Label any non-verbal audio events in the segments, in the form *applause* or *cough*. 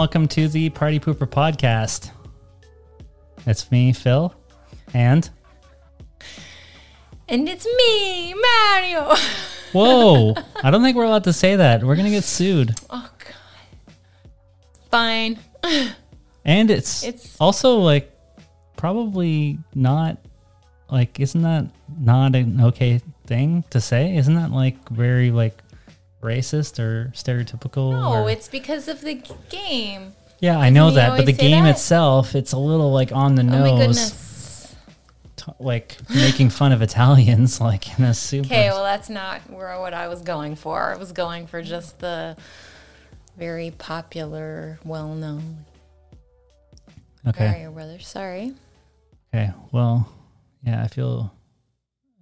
welcome to the Party Pooper podcast. It's me, Phil, and And it's me, Mario. *laughs* whoa, I don't think we're allowed to say that. We're gonna get sued. oh god. Fine. *laughs* And it's, It's- also like probably not like isn't that not an okay thing to say? Isn't that like very like racist or stereotypical? No, or- it's because of the game. yeah, I know that, but the game that? itself, it's a little like on the Oh my nose, goodness. t- like making fun of Italians, *laughs* like in a soup. Okay, well that's not where what I was going for. I was going for just the very popular, well-known okay. Mario Brothers. Sorry. Okay. Well, yeah, I feel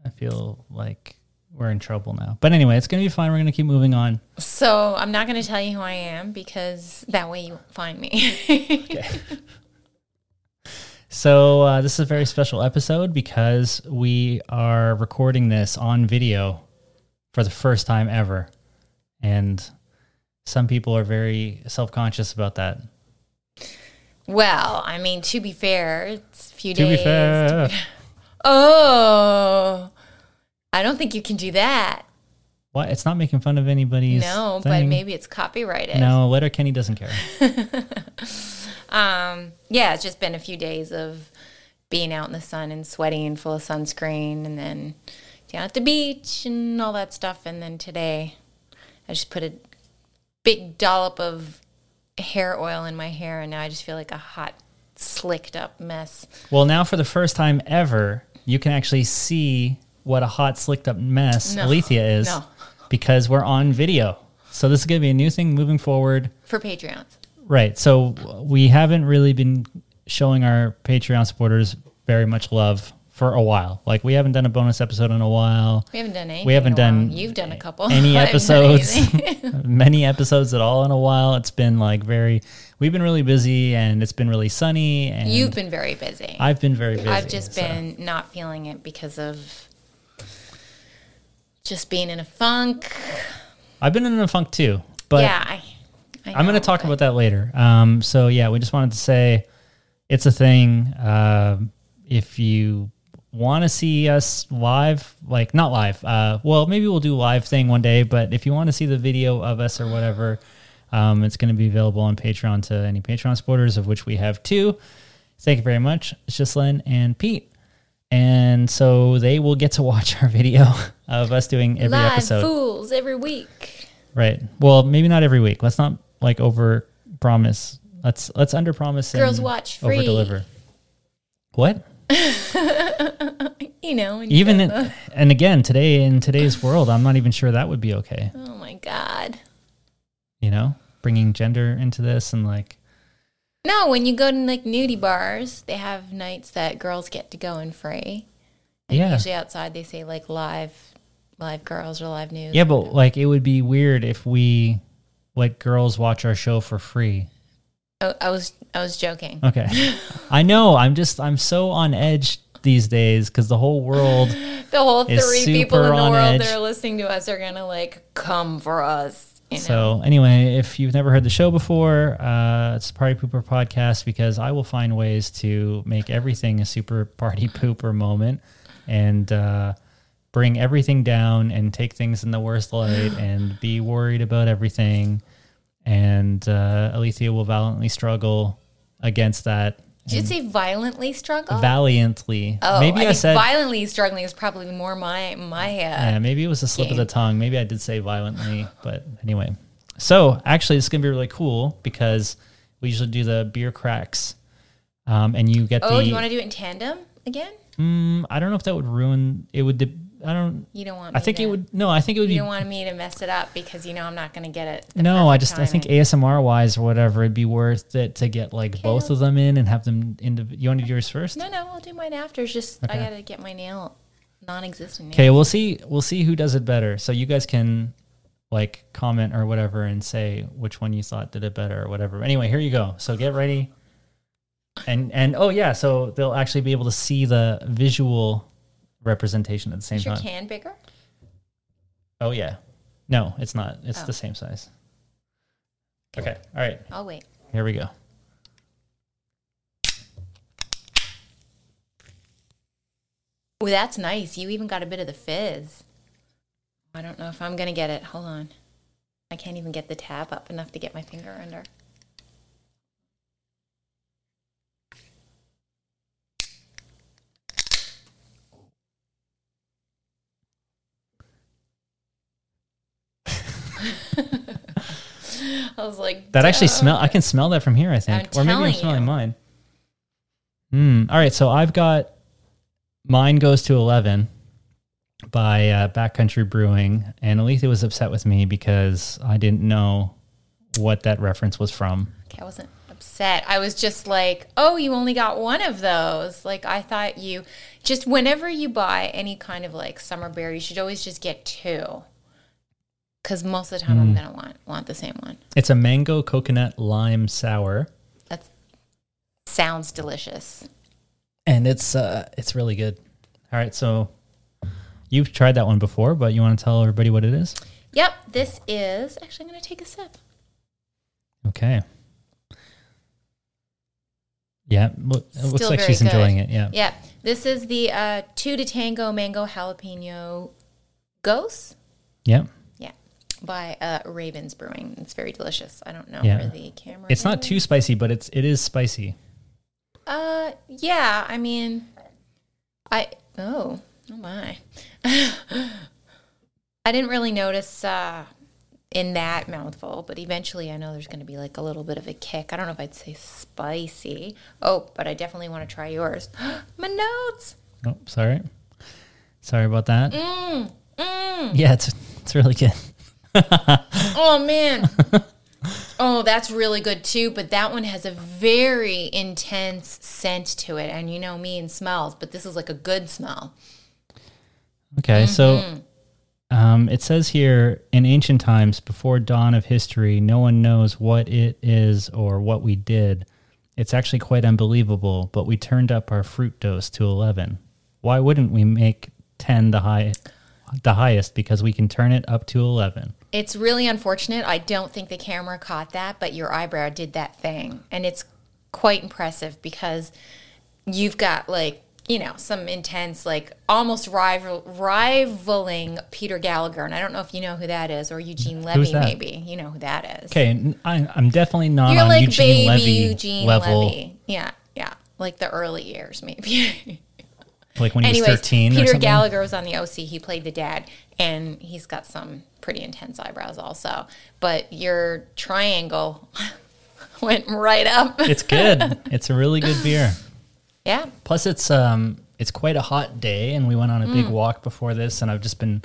I feel like we're in trouble now. But anyway, it's gonna be fine. We're gonna keep moving on. So I'm not going to tell you who I am because that way you won't find me. Okay. *laughs* so uh, this is a very special episode because we are recording this on video for the first time ever, and some people are very self conscious about that. well, I mean, to be fair, it's a few To days. be fair, *laughs* Oh, I don't think you can do that. what? It's not making fun of anybody's. No, but maybe it's copyrighted. No, Letterkenny doesn't care. *laughs* Um, yeah, it's just been a few days of being out in the sun and sweating and full of sunscreen, and then down at the beach and all that stuff. And then today, I just put a big dollop of hair oil in my hair, and now I just feel like a hot, slicked up mess. Well, now for the first time ever, you can actually see what a hot, slicked up mess No. Alethea is No. because we're on video. So this is going to be a new thing moving forward. For Patreons. Right. So we haven't really been showing our Patreon supporters very much love for a while. Like we haven't done a bonus episode in a while. We haven't done anything. We haven't in a while. done You've done a couple. any *laughs* I haven't done episodes, *laughs* many episodes at all in a while. It's been like very. We've been really busy, and it's been really sunny. And You've been very busy. I've been very busy. I've just so- been not feeling it because of just being in a funk. I've been in a funk too. But yeah, I, I I'm going to talk about that later. Um, so yeah, we just wanted to say it's a thing. Um if you want to see us live, like not live, uh, well, maybe we'll do live thing one day. But if you want to see the video of us or whatever, um, it's going to be available on Patreon to any Patreon supporters, of which we have two. Thank you very much. It's just Len and Pete. And so they will get to watch our video *laughs* of us doing every live episode. fools every week. Right. Well, maybe not every week. Let's not like over promise. Let's let's under promise and Girls watch free. over deliver. What? *laughs* You know, you Even in, the- and again today in today's world, I'm not even sure that would be okay. oh my god. You know, bringing gender into this and like No, when you go to like nudie bars, they have nights that girls get to go in free. And Yeah. usually outside they say like live live girls or live news. yeah, but like it would be weird if we let girls watch our show for free. Oh, I was I was joking. Okay, *laughs* I know. I'm just I'm so on edge these days because the whole world. *laughs* The whole three people in the world edge. that are listening to us are gonna like come for us. You know? So anyway, if you've never heard the show before, uh, it's Party Pooper podcast because I will find ways to make everything a super party pooper moment and uh, bring everything down and take things in the worst light *sighs* and be worried about everything. And uh, Alethea will valiantly struggle against that. Did you say violently struggle? Valiantly. oh, maybe I, think said. violently struggling is probably more my my uh, Yeah, maybe it was a slip of the tongue. Maybe I did say violently, but anyway. So actually, this is gonna be really cool because we usually do the beer cracks, um, and you get Oh, the. do you want to do it in tandem again? mm, I don't know if that would ruin. It would. De- I don't. You don't want. I think to, it would. No, I think it would You be. don't want me to mess it up because you know I'm not going to get it. No, I just I think. ASMR wise or whatever, it'd be worth it to get like both of them in and have them into. You want to do yours first? No, no, I'll do mine after. It's just I got to get my nail non-existent. Okay, we'll see. We'll see who does it better. So you guys can like comment or whatever and say which one you thought did it better or whatever. Anyway, here you go. So get ready. And and oh yeah, so they'll actually be able to see the visual representation at the same Is your time. can bigger? Oh yeah. No, it's not. It's Oh. the same size. Okay. All right. I'll wait. Here we go. Oh, that's nice. You even got a bit of the fizz. I don't know if I'm gonna get it. Hold on. I can't even get the tab up enough to get my finger under. I was like, That actually smell. I can smell that from here. I think, I'm or maybe I'm smelling you. mine. Hmm. All right. So I've got mine goes to eleven by uh, Backcountry Brewing, and Alethea was upset with me because I didn't know what that reference was from. Okay, I wasn't upset. I was just like, oh, you only got one of those. Like, I thought you just whenever you buy any kind of like summer beer, you should always just get two. Because most of the time, I'm gonna want want the same one. It's a mango coconut lime sour, That sounds delicious. and it's uh, it's really good. All right. So you've tried that one before, but you want to tell everybody what it is? Yep, this is actually. I'm gonna take a sip. Okay. Yeah, it looks Still like she's good. enjoying it. Yeah. Yeah, this is the uh, two to tango mango jalapeno ghost. Yeah. Yeah, by uh, Ravens Brewing. It's very delicious. I don't know Yeah. where the camera. It's not too spicy, but it's it is spicy. Uh, yeah. I mean, I oh oh my, *laughs* I didn't really notice uh, in that mouthful, but eventually I know there's going to be like a little bit of a kick. I don't know if I'd say spicy. Oh, but I definitely want to try yours. *gasps* my notes. Oh, sorry. Sorry about that. Mm, mm. Yeah, it's it's really good. Oh man. Oh, that's really good too, but that one has a very intense scent to it. And you know me and smells, but this is like a good smell. Okay, so Mm-hmm. um, it says here in ancient times, before dawn of history, no one knows what it is or what we did. It's actually quite unbelievable, but we turned up our fruit dose to eleven. Why wouldn't we make ten the high, the highest? Because we can turn it up to eleven. It's really unfortunate. I don't think the camera caught that, but your eyebrow did that thing. And it's quite impressive because you've got like, you know, some intense, like almost rival, rivaling Peter Gallagher. And I don't know if you know who that is or Eugene Levy, maybe. You know who that is. Okay, I'm definitely not You're on like Eugene baby Levy Eugene level, Levy. Yeah, yeah. Like the early years, maybe. *laughs* like when he was Anyways, thirteen or Peter something. Gallagher was on the OC. He played the dad, and he's got some pretty intense eyebrows also. But your triangle *laughs* went right up. It's good. *laughs* it's a really good beer. yeah. Plus, it's um, it's quite a hot day, and we went on a Mm. big walk before this, and I've just been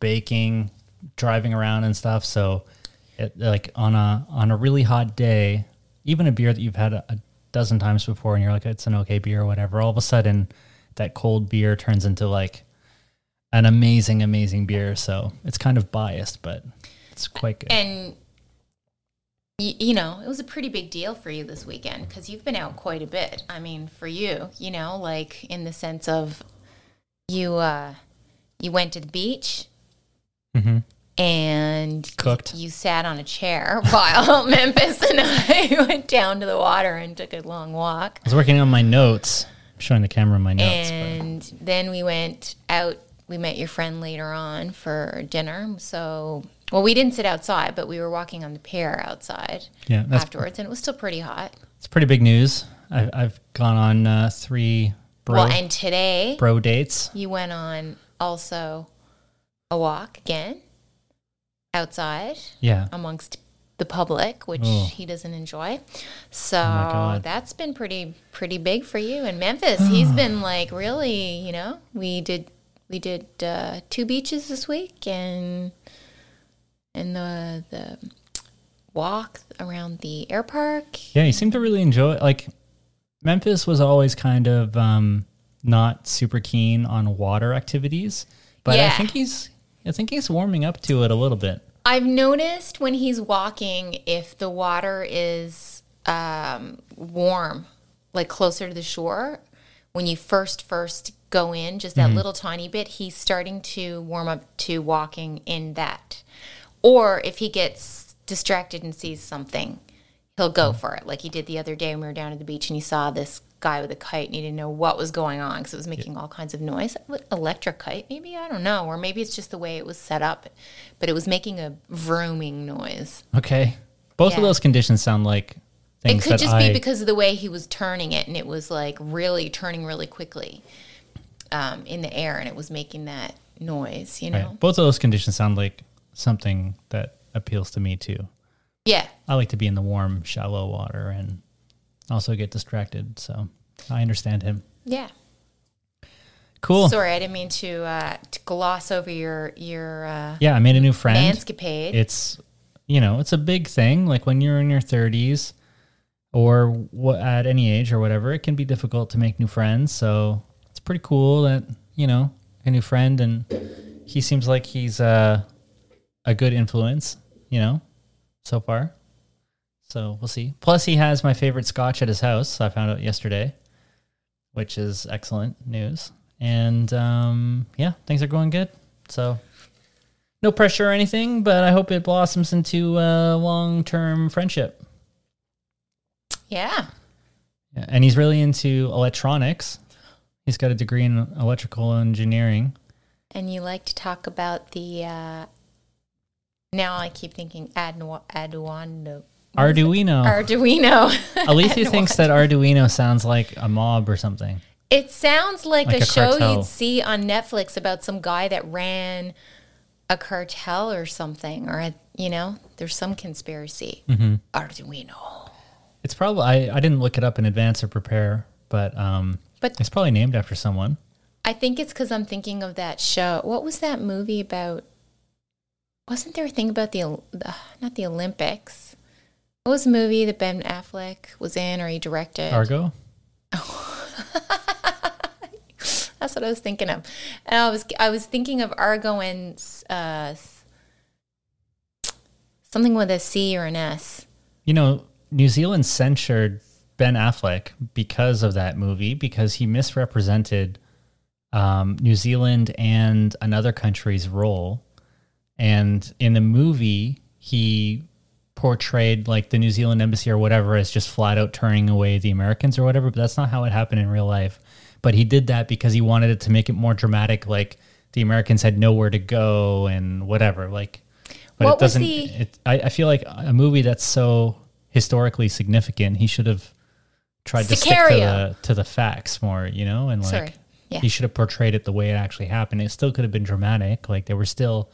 baking, driving around and stuff. So, it, like on a on a really hot day, even a beer that you've had a, a dozen times before, and you're like, it's an okay beer or whatever. All of a sudden, that cold beer turns into like an amazing, amazing beer. So it's kind of biased, but it's quite good. And you, you know, it was a pretty big deal for you this weekend because you've been out quite a bit. I mean, for you, you know, like in the sense of you uh you went to the beach Mm-hmm and Cooked. You, sat on a chair *laughs* while *laughs* Memphis and I *laughs* went down to the water and took a long walk. I was working on my notes, showing the camera my notes. but- and then we went out. We met your friend later on for dinner. So, well, we didn't sit outside, but we were walking on the pier outside Yeah, afterwards, and it was still pretty hot. it's pretty big news. I've, I've gone on uh, three bro, well, and today bro dates. you went on also a walk again outside Yeah, amongst the public, which Oh. he doesn't enjoy. So God. that's been pretty pretty big for you. And Memphis, he's *sighs* been like really, you know, we did we did uh, two beaches this week and and the the walk around the air park. yeah. he seemed to really enjoy. it. Like Memphis was always kind of um, not super keen on water activities, but I think he's I think he's warming up to it a little bit. I've noticed when he's walking, if the water is um, warm, like closer to the shore, when you first first go in, just that little tiny bit, he's starting to warm up to walking in that. Or if he gets distracted and sees something, he'll go for it. Like he did the other day when we were down at the beach and he saw this guy with a kite and he didn't know what was going on because it was making all kinds of noise. Electric kite, maybe I don't know, or maybe it's just the way it was set up, but it was making a vrooming noise. Okay. Both of those conditions sound like It could just I be because of the way he was turning it, and it was like really turning really quickly um, in the air, and it was making that noise. You know? right. both of those conditions sound like something that appeals to me too. Yeah. I like to be in the warm, shallow water and also get distracted. So I understand him. Yeah. Cool. Sorry, I didn't mean to, uh, to gloss over your your uh, yeah, I made a new friend. manscapade. It's you know, it's a big thing. Like when you're in your 30s or what at any age or whatever, it can be difficult to make new friends. So it's pretty cool that you know a new friend, and he seems like he's uh, a good influence. You know, so far. So we'll see. Plus, he has my favorite scotch at his house. I found out yesterday, which is excellent news. And um, yeah, things are going good. So no pressure or anything, but I hope it blossoms into a long term friendship. yeah. Yeah, and he's really into electronics. He's got a degree in electrical engineering. And you like to talk about the. Uh, now I keep thinking Adno- Arduino. Arduino. *laughs* Alethea thinks that Arduino sounds like a mob or something. It sounds like, Like a, a show you'd see on Netflix about some guy that ran a cartel or something, or a, you know, there's some conspiracy. Mm-hmm. Arduino. It's probably I, I didn't look it up in advance or prepare, but um, But it's probably named after someone. I think it's because I'm thinking of that show. What was that movie about? Wasn't there a thing about the, the not the Olympics? What was the movie that Ben Affleck was in or he directed? Argo. *laughs* That's what I was thinking of. And I was I was thinking of Argo and uh, something with a C or an S. You know, New Zealand censured Ben Affleck because of that movie because he misrepresented um, New Zealand and another country's role. And in the movie, he portrayed like the New Zealand embassy or whatever as just flat out turning away the Americans or whatever. But that's not how it happened in real life. But he did that because he wanted it to make it more dramatic, like the Americans had nowhere to go and whatever. Like, but What it was doesn't. the- It, I, I feel like a movie that's so historically significant, he should have tried to stick to the to the facts more, you know, and like Sorry. Yeah. he should have portrayed it the way it actually happened. It still could have been dramatic. Like there were still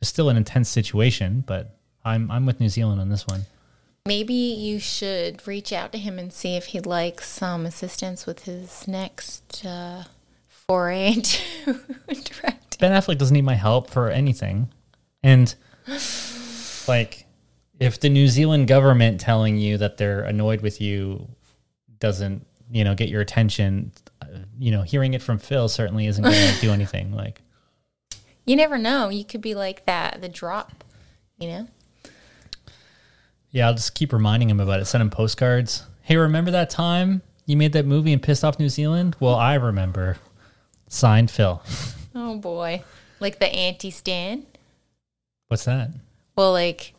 still an intense situation, but I'm I'm with New Zealand on this one. Maybe you should reach out to him and see if he'd like some assistance with his next uh, foray *laughs* into direct. Ben Affleck doesn't need my help for anything. And like if the New Zealand government telling you that they're annoyed with you doesn't, you know, get your attention, uh, you know, hearing it from Phil certainly isn't going to do *laughs* anything like You never know. You could be like that, the drop, you know? Yeah, I'll just keep reminding him about it. Send him postcards. Hey, remember that time you made that movie and pissed off New Zealand? Well, I remember. Signed Phil. *laughs* Oh boy. Like the anti Stan? What's that? Well, like,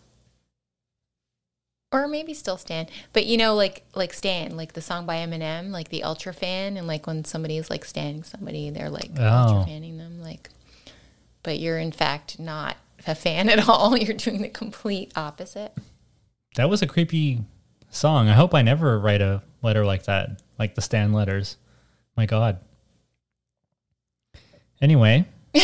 or maybe still Stan, but you know, like like Stan, like the song by Eminem, like the ultra fan, and like when somebody is like standing somebody, they're like Oh. ultra fanning them, like. But you're in fact not a fan at all. *laughs* You're doing the complete opposite. That was a creepy song. I hope I never write a letter like that, like the Stan letters. My God. Anyway, *laughs*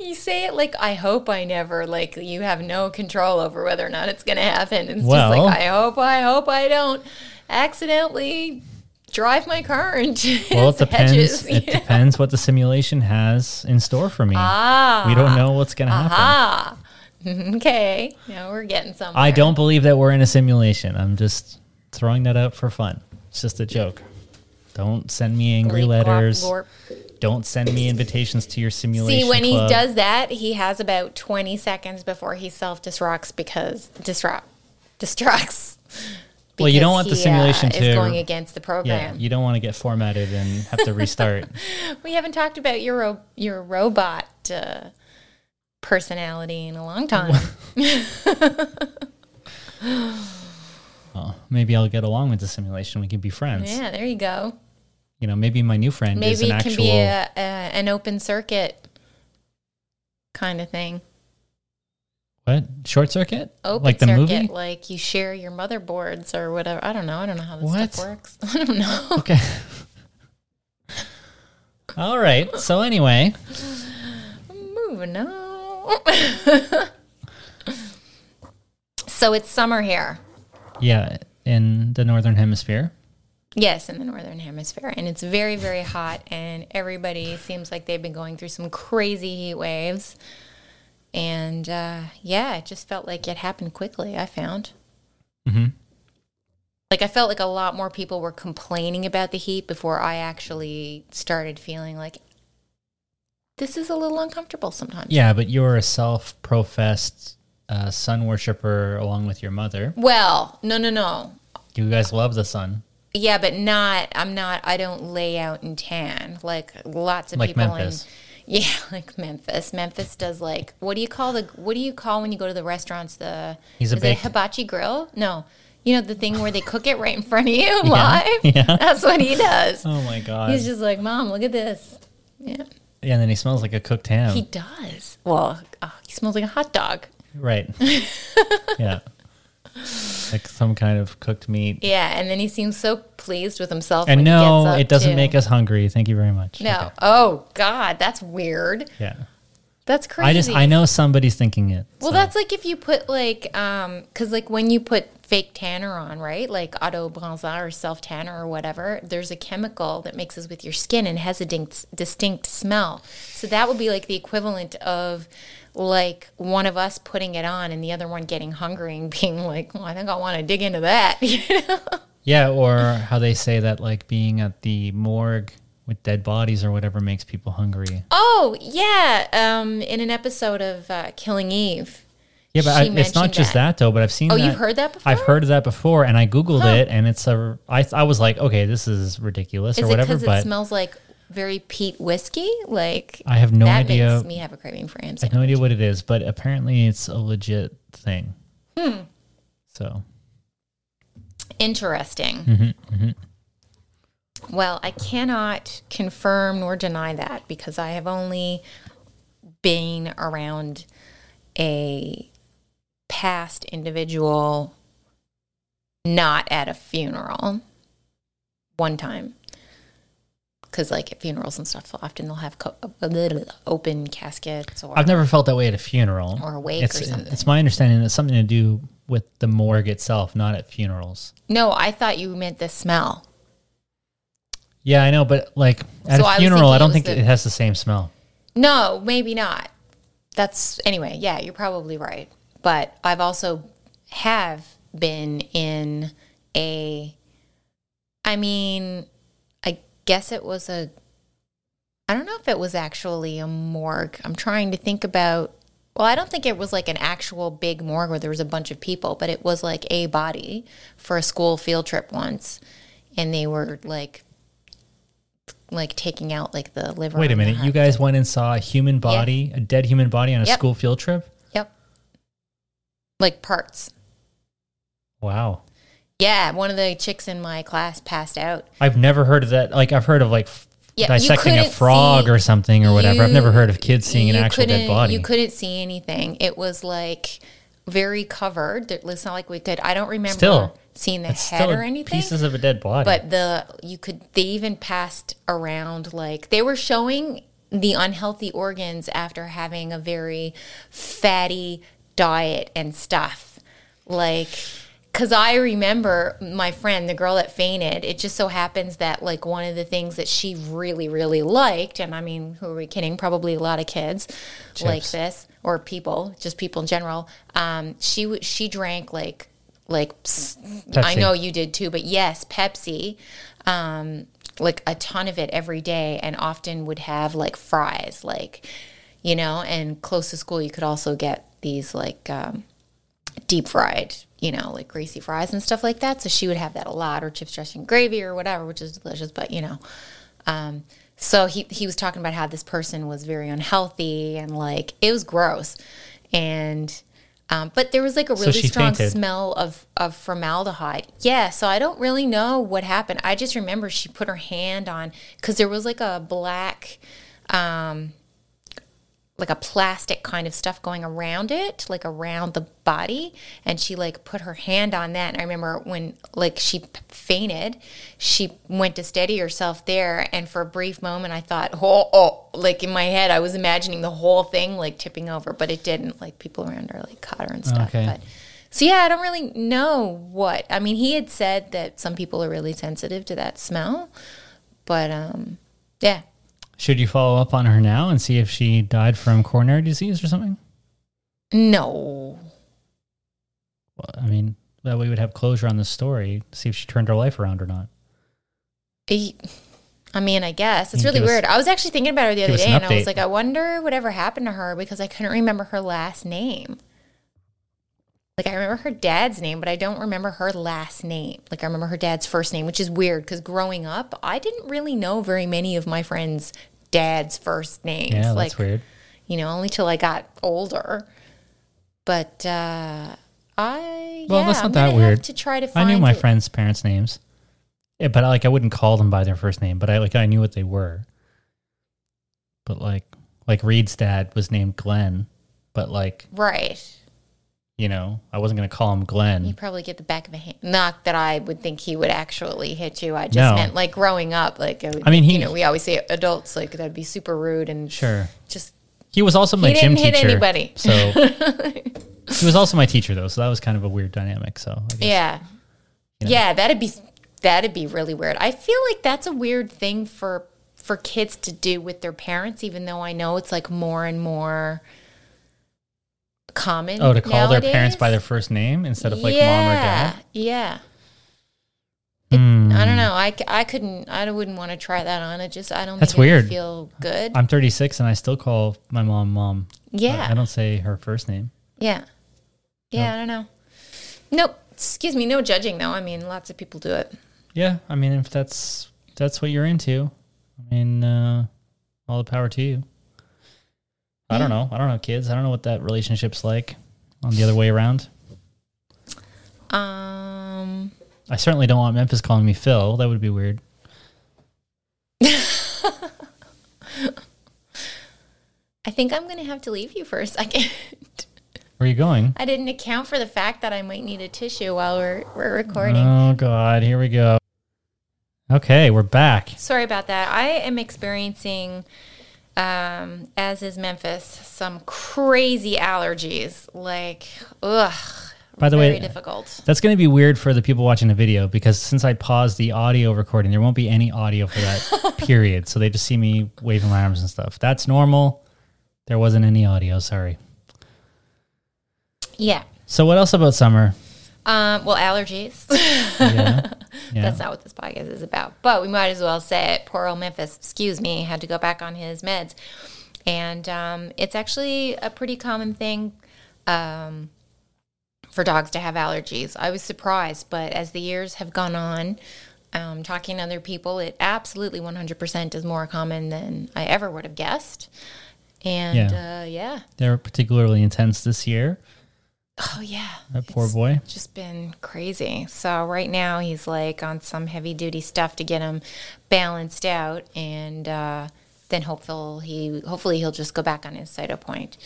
You say it like I hope I never, like you have no control over whether or not it's going to happen. It's Well- just like I hope, I hope I don't accidentally drive my car into *laughs* well, it depends. hedges. It *laughs* depends what the simulation has in store for me. Ah, we don't know what's going to happen. *laughs* Okay. Now we're getting somewhere. I don't believe that we're in a simulation. I'm just throwing that out for fun. It's just a joke. Don't send me angry letters. glorp. Don't send me invitations to your simulation. See, when club. he does that, he has about 20 seconds before he self destructs because disrupt distracts. Well, you don't want the simulation uh, to- is going against the program. yeah, you don't want to get formatted and have to restart. *laughs* We haven't talked about your ro- your robot uh, personality in a long *laughs* time. well, maybe I'll get along with the simulation. We can be friends. Yeah, there you go. You know, maybe my new friend is Maybe an it can actual. be a, a, an open circuit kind of thing. what short circuit? Open like the circuit, movie? like you share your motherboards or whatever. I don't know. I don't know how this What? stuff works. *laughs* I don't know. Okay. *laughs* All right. So anyway, Moving on. *laughs* so it's summer here. yeah, in the northern hemisphere. Yes, in the northern hemisphere, and it's very, very hot, and everybody seems like they've been going through some crazy heat waves. And uh, yeah, it just felt like it happened quickly. I found. Mhm. Like I felt like a lot more people were complaining about the heat before I actually started feeling like this is a little uncomfortable sometimes. Yeah, but you're a self-professed uh, sun worshiper along with your mother. Well, no, no, no. You guys love the sun, Yeah, but not. I'm not. I don't lay out and tan like lots of Like people Memphis. in. *laughs* Yeah, like Memphis. Memphis does like what do you call the what do you call when you go to the restaurants the He's a is big- it a hibachi grill? No, you know the thing where they cook it right in front of you *laughs* live. yeah. That's what he does. Oh my god! He's just like, Mom, look at this. Yeah, yeah, and then he smells like a cooked ham. he does. Well, oh, he smells like a hot dog. right. *laughs* yeah. Like some kind of cooked meat. Yeah, and then he seems so pleased with himself. And no, it doesn't too. make us hungry. Thank you very much. No. Okay. Oh God, that's weird. Yeah. That's crazy. I just I know somebody's thinking it. Well, so. that's like if you put like, um, because like when you put fake tanner on, right? Like auto bronzer or self tanner or whatever, there's a chemical that mixes with your skin and has a distinct, distinct smell. So that would be like the equivalent of like one of us putting it on and the other one getting hungry and *laughs* being like, well, I think I want to dig into that. *laughs* You know? Yeah, or how they say that like being at the morgue with dead bodies or whatever makes people hungry. Oh yeah, um, in an episode of uh, Killing Eve. Yeah, but I, it's not just that. though. But I've seen. Oh, that. you've heard that before? I've heard of that before, and I googled it, and it's a. I I was like, okay, this is ridiculous Is or whatever. it But smells like very peat whiskey? Like I have no that idea. makes me have a craving for ham I have no idea what it is, but apparently it's a legit thing. Hmm. So Interesting. Mm-hmm, Well, I cannot confirm nor deny that because I have only been around a past individual not at a funeral one time. Because, like, at funerals and stuff, often they'll have co- a little open caskets or. I've never felt that way at a funeral Or a wake it's, or something. It's my understanding that it's something to do with the morgue itself, not at funerals. no, I thought you meant the smell. Yeah, I know, but like at So I a funeral, I thinking don't think the- it has the same smell. No, maybe not. That's anyway, yeah, you're probably right. But I've also have been in a I mean, I guess it was a I don't know if it was actually a morgue. I'm trying to think about well, I don't think it was like an actual big morgue where there was a bunch of people, but it was like a body for a school field trip once. And they were like like taking out like the liver. Wait a minute, you guys went and saw a human body, a dead human body on a Yep. school field trip? Like parts. Wow. Yeah, one of the chicks in my class passed out. I've never heard of that. Like I've heard of like f- Yeah, dissecting a frog see- or something or whatever. I've never heard of kids seeing an actual dead body. You couldn't see anything. It was like very covered. It's not like we could. I don't remember Still, seeing the head or anything. pieces of a dead body. but the you could. They even passed around like they were showing the unhealthy organs after having a very fatty diet and stuff. Like, because I remember my friend, the girl that fainted, it just so happens that, like, one of the things that she really, really liked, and I mean, who are we kidding? Probably a lot of kids like this, or people, just people in general. Um, she, she drank like, like, s- I Pepsi. know you did too, but yes, Pepsi. Um, like a ton of it every day and often would have like fries like you know and close to school you could also get these like um, deep fried you know like greasy fries and stuff like that so she would have that a lot or chips dressing gravy or whatever which is delicious but you know um, so he, he was talking about how this person was very unhealthy and like it was gross and Um, but there was like a really she strong fainted. smell of, of formaldehyde. Yeah, so I don't really know what happened. I just remember she put her hand on because there was like a black, um, like a plastic kind of stuff going around it, like around the body, and she like put her hand on that. And I remember when like she fainted, she went to steady herself there, and for a brief moment, I thought, oh, oh, like in my head, I was imagining the whole thing like tipping over, but it didn't. Like people around her like caught her and stuff. Okay. But so yeah, I don't really know what. I mean, he had said that some people are really sensitive to that smell, but um, yeah, Should you follow up on her now and see if she died from coronary disease or something? no. Well, I mean, that way we would have closure on the story, see if she turned her life around or not. I I mean, I guess it's really give us- weird. I was actually thinking about her the other day, an and I was like, I wonder whatever happened to her because I couldn't remember her last name. Like I remember her dad's name, but I don't remember her last name. Like I remember her dad's first name, which is weird because growing up, I didn't really know very many of my friends' dad's first names. Yeah, like that's weird. you know, only till I got older. But uh I Well, yeah, that's not I'm that weird. to try to I knew my it. friends' parents' names. Yeah, but like I wouldn't call them by their first name, but I like I knew what they were. But like like Reed's dad was named Glenn, but like, Right. You know, I wasn't gonna call him Glenn. You probably get the back of a hand. Not that I would think he would actually hit you. I just No. meant like growing up. Like I, would I mean, he- you know, we always say adults like that'd be super rude and Sure. just He was also my He gym didn't hit teacher. anybody. So *laughs* he was also my teacher though, so that was kind of a weird dynamic. So I guess, yeah, you know. yeah. That'd be that'd be really weird. I feel like that's a weird thing for for kids to do with their parents, even though I know it's like more and more common. Oh, to call their parents by their first name instead of like mom or dad. Yeah. Hmm. I don't know. I, I couldn't. I wouldn't want to try that on. It just I don't. That's think it weird. Feel good. I'm 36 and I still call my mom mom. yeah. I don't say her first name. yeah. Yeah. I don't know. Nope. Excuse me. No judging though. I mean, lots of people do it. Yeah, I mean, if that's that's what you're into, I mean, uh, all the power to you. I don't know. I don't have kids. I don't know what that relationship's like on the other way around. Um. I certainly don't want Memphis calling me Phil. That would be weird. *laughs* I think I'm gonna have to leave you for a second. Where are you going? I didn't account for the fact that I might need a tissue while we're we're recording. Oh God, here we go. Okay, we're back. Sorry about that. I am experiencing, um, as is Memphis, some crazy allergies. Like, ugh. By the very way, difficult. That's going to be weird for the people watching the video because since I paused the audio recording, there won't be any audio for that *laughs* period. So they just see me waving my arms and stuff. That's normal. There wasn't any audio. Sorry. Yeah. So what else about summer? Um, well, allergies. *laughs* Yeah. *laughs* Yeah. That's not what this podcast is about. But we might as well say it. Poor old Memphis, excuse me, had to go back on his meds. And um, it's actually a pretty common thing um, for dogs to have allergies. I was surprised, but as the years have gone on, um, talking to other people, it absolutely 100% is more common than I ever would have guessed. And Yeah. uh, yeah. They're particularly intense this year. Oh, yeah. That poor It's- boy. just been crazy. So right now he's like on some heavy duty stuff to get him balanced out, and uh, then hopefully he hopefully he'll just go back on his cytopoint.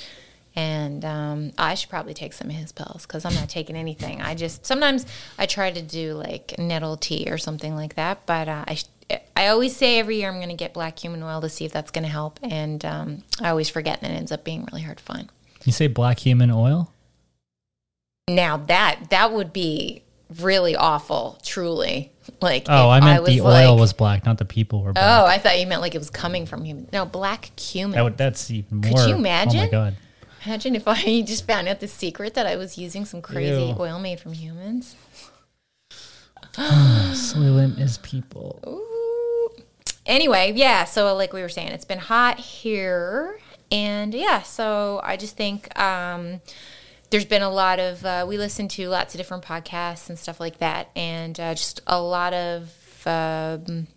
And um, I should probably take some of his pills because I'm not taking anything. I just sometimes I try to do like nettle tea or something like that, but uh, I. I always say every year I'm going to get black human oil to see if that's going to help, and um, I always forget, and it ends up being really hard to find. You say black human oil? Now that that would be really awful, truly. Like Oh, I meant the like- oil was black, not the people were black. Oh, I thought you meant like it was coming from human. No, black cumin. That would, that's even more. Could you Oh my imagine? God. Imagine if I *laughs* just found out the secret that I was using some crazy Ew. oil made from humans. *sighs* Soylent is people. Ooh. Anyway, yeah. So like we were saying, it's been hot here, and yeah. So I just think um, there's been a lot of uh, we listen to lots of different podcasts and stuff like that, and uh, just a lot of um,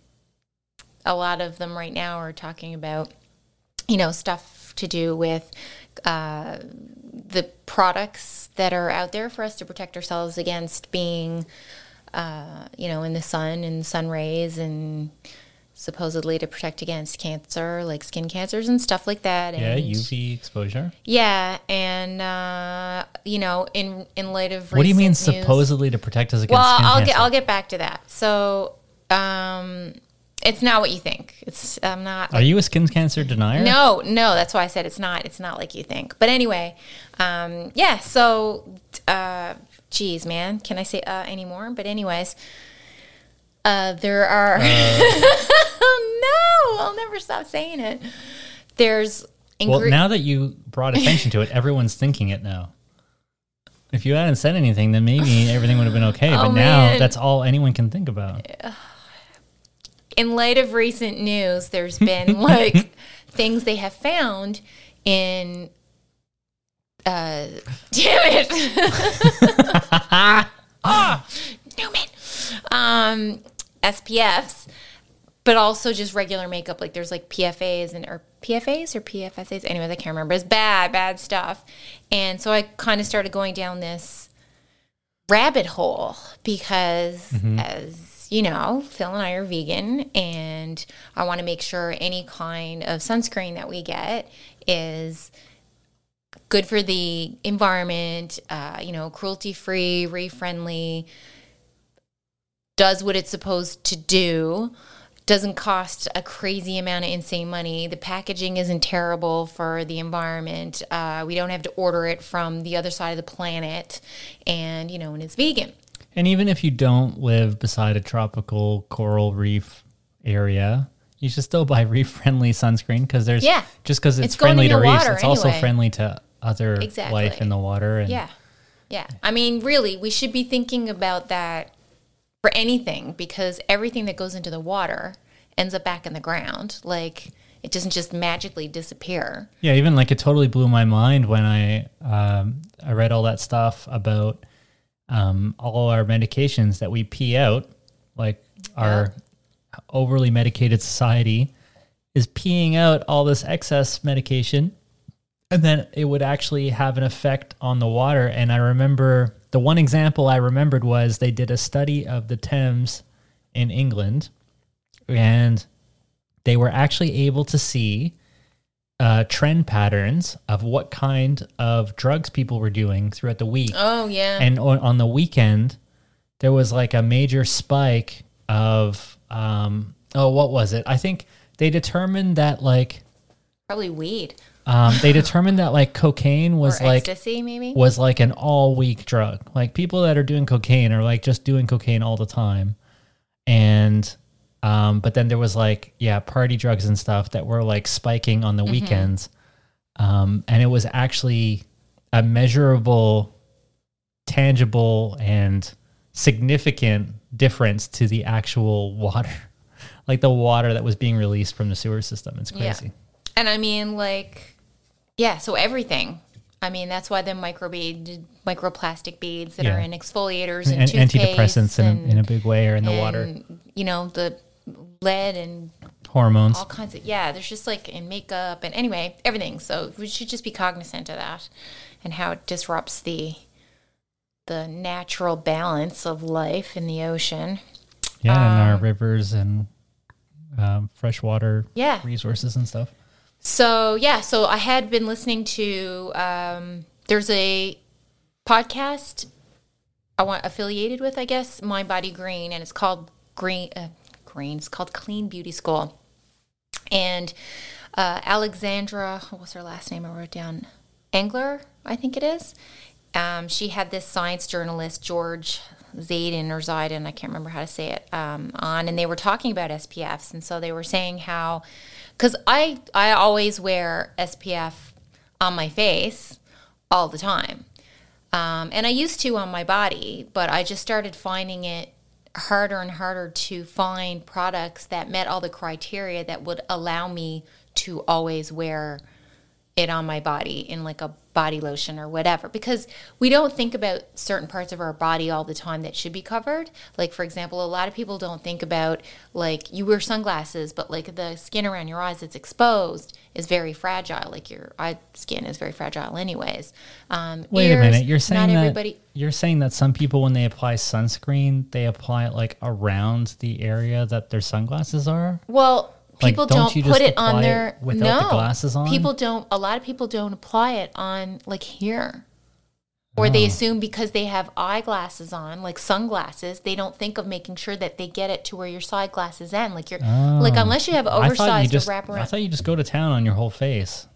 a lot of them right now are talking about you know stuff to do with uh, the products that are out there for us to protect ourselves against being, uh, you know, in the sun and sun rays and supposedly to protect against cancer, like skin cancers and stuff like that. Yeah, And UV exposure. yeah, and uh, you know, in in light of What do you mean news- supposedly to protect us against Well, I'll cancer? get I'll get back to that. So, um, it's not what you think. It's I'm not. Are you a skin cancer denier? No, no, that's why I said it's not. It's not like you think. But anyway, um, yeah. So, uh, geez, man, can I say uh anymore? But anyways, uh, there are. *laughs* no, I'll never stop saying it. There's. Well, now that you brought attention to it, everyone's thinking it now. If you hadn't said anything, then maybe everything would have been okay. *laughs* Oh, but now man. that's all anyone can think about. *sighs* in light of recent news, there's been *laughs* like things they have found in. Uh, damn it! oh, Newman. Um, SPFs, but also just regular makeup. Like there's like PFAs and or PFAs or PFSAs. Anyways, I can't remember. It's bad, bad stuff. And so I kind of started going down this rabbit hole because as you know phil and i are vegan and i want to make sure any kind of sunscreen that we get is good for the environment uh, you know cruelty free reef friendly does what it's supposed to do doesn't cost a crazy amount of insane money. The packaging isn't terrible for the environment. Uh, we don't have to order it from the other side of the planet, and you know, and it's vegan. And even if you don't live beside a tropical coral reef area, you should still buy *laughs* reef friendly sunscreen because there's Yeah. just because it's, It's friendly to reefs, it's also friendly to other Exactly. life in the water. And Yeah, yeah. I mean, really, we should be thinking about that for anything because everything that goes into the water ends up back in the ground. Like it doesn't just magically disappear. Yeah, even like it totally blew my mind when I um, I read all that stuff about um, all our medications that we pee out, like our overly medicated society is peeing out all this excess medication, and then it would actually have an effect on the water. And I remember the one example I remembered was they did a study of the Thames in England, and they were actually able to see uh, trend patterns of what kind of drugs people were doing throughout the week. Oh yeah. And on, on the weekend, there was like a major spike of, um, oh, what was it? I think they determined that like, Probably weed um, they determined that like cocaine was or like ecstasy, maybe. was like an all week drug. Like people that are doing cocaine are like just doing cocaine all the time. And um but then there was like yeah, party drugs and stuff that were like spiking on the weekends. Um and it was actually a measurable tangible and significant difference to the actual water. *laughs* like the water that was being released from the sewer system. It's Yeah. crazy. And I mean, like, yeah, so everything. I mean, that's why the microbead, microplastic beads that Yeah. are in exfoliators and, And antidepressants in a, in a big way or in the water. and, You know, the lead and Hormones. all kinds of, yeah, there's just like in makeup and anyway, everything. So we should just be cognizant of that and how it disrupts the the natural balance of life in the ocean. Yeah, and our Um, rivers and um, freshwater Yeah. resources and stuff. So yeah, so I had been listening to um, there's a podcast I want affiliated with, I guess, mindbodygreen, and it's called Green uh, Green. It's called Clean Beauty School, and uh, Alexandra, what was her last name? I wrote down. Engler, I think it is. Um, she had this science journalist George Zaidan or Zaidan, I can't remember how to say it, um, on, and they were talking about SPFs, and so they were saying how, because I I always wear SPF on my face all the time, um, and I used to on my body, but I just started finding it harder and harder to find products that met all the criteria that would allow me to always wear it on my body in like a body lotion or whatever because we don't think about certain parts of our body all the time that should be covered like for example a lot of people don't think about like you wear sunglasses but like the skin around your eyes that's exposed is very fragile like your eye skin is very fragile anyways um, Wait a minute. You're saying not that everybody you're saying that some people when they apply sunscreen, they apply it like around the area that their sunglasses are? Well, Like, people don't don't, put it on their it without the no. glasses on? People don't. A lot of people don't apply it on like here, or Oh. they assume because they have eyeglasses on, like sunglasses, they don't think of making sure that they get it to where your side glasses end. Like you're like oh. unless you have Oh. You oversized just wrap I thought you just go to town on your whole face.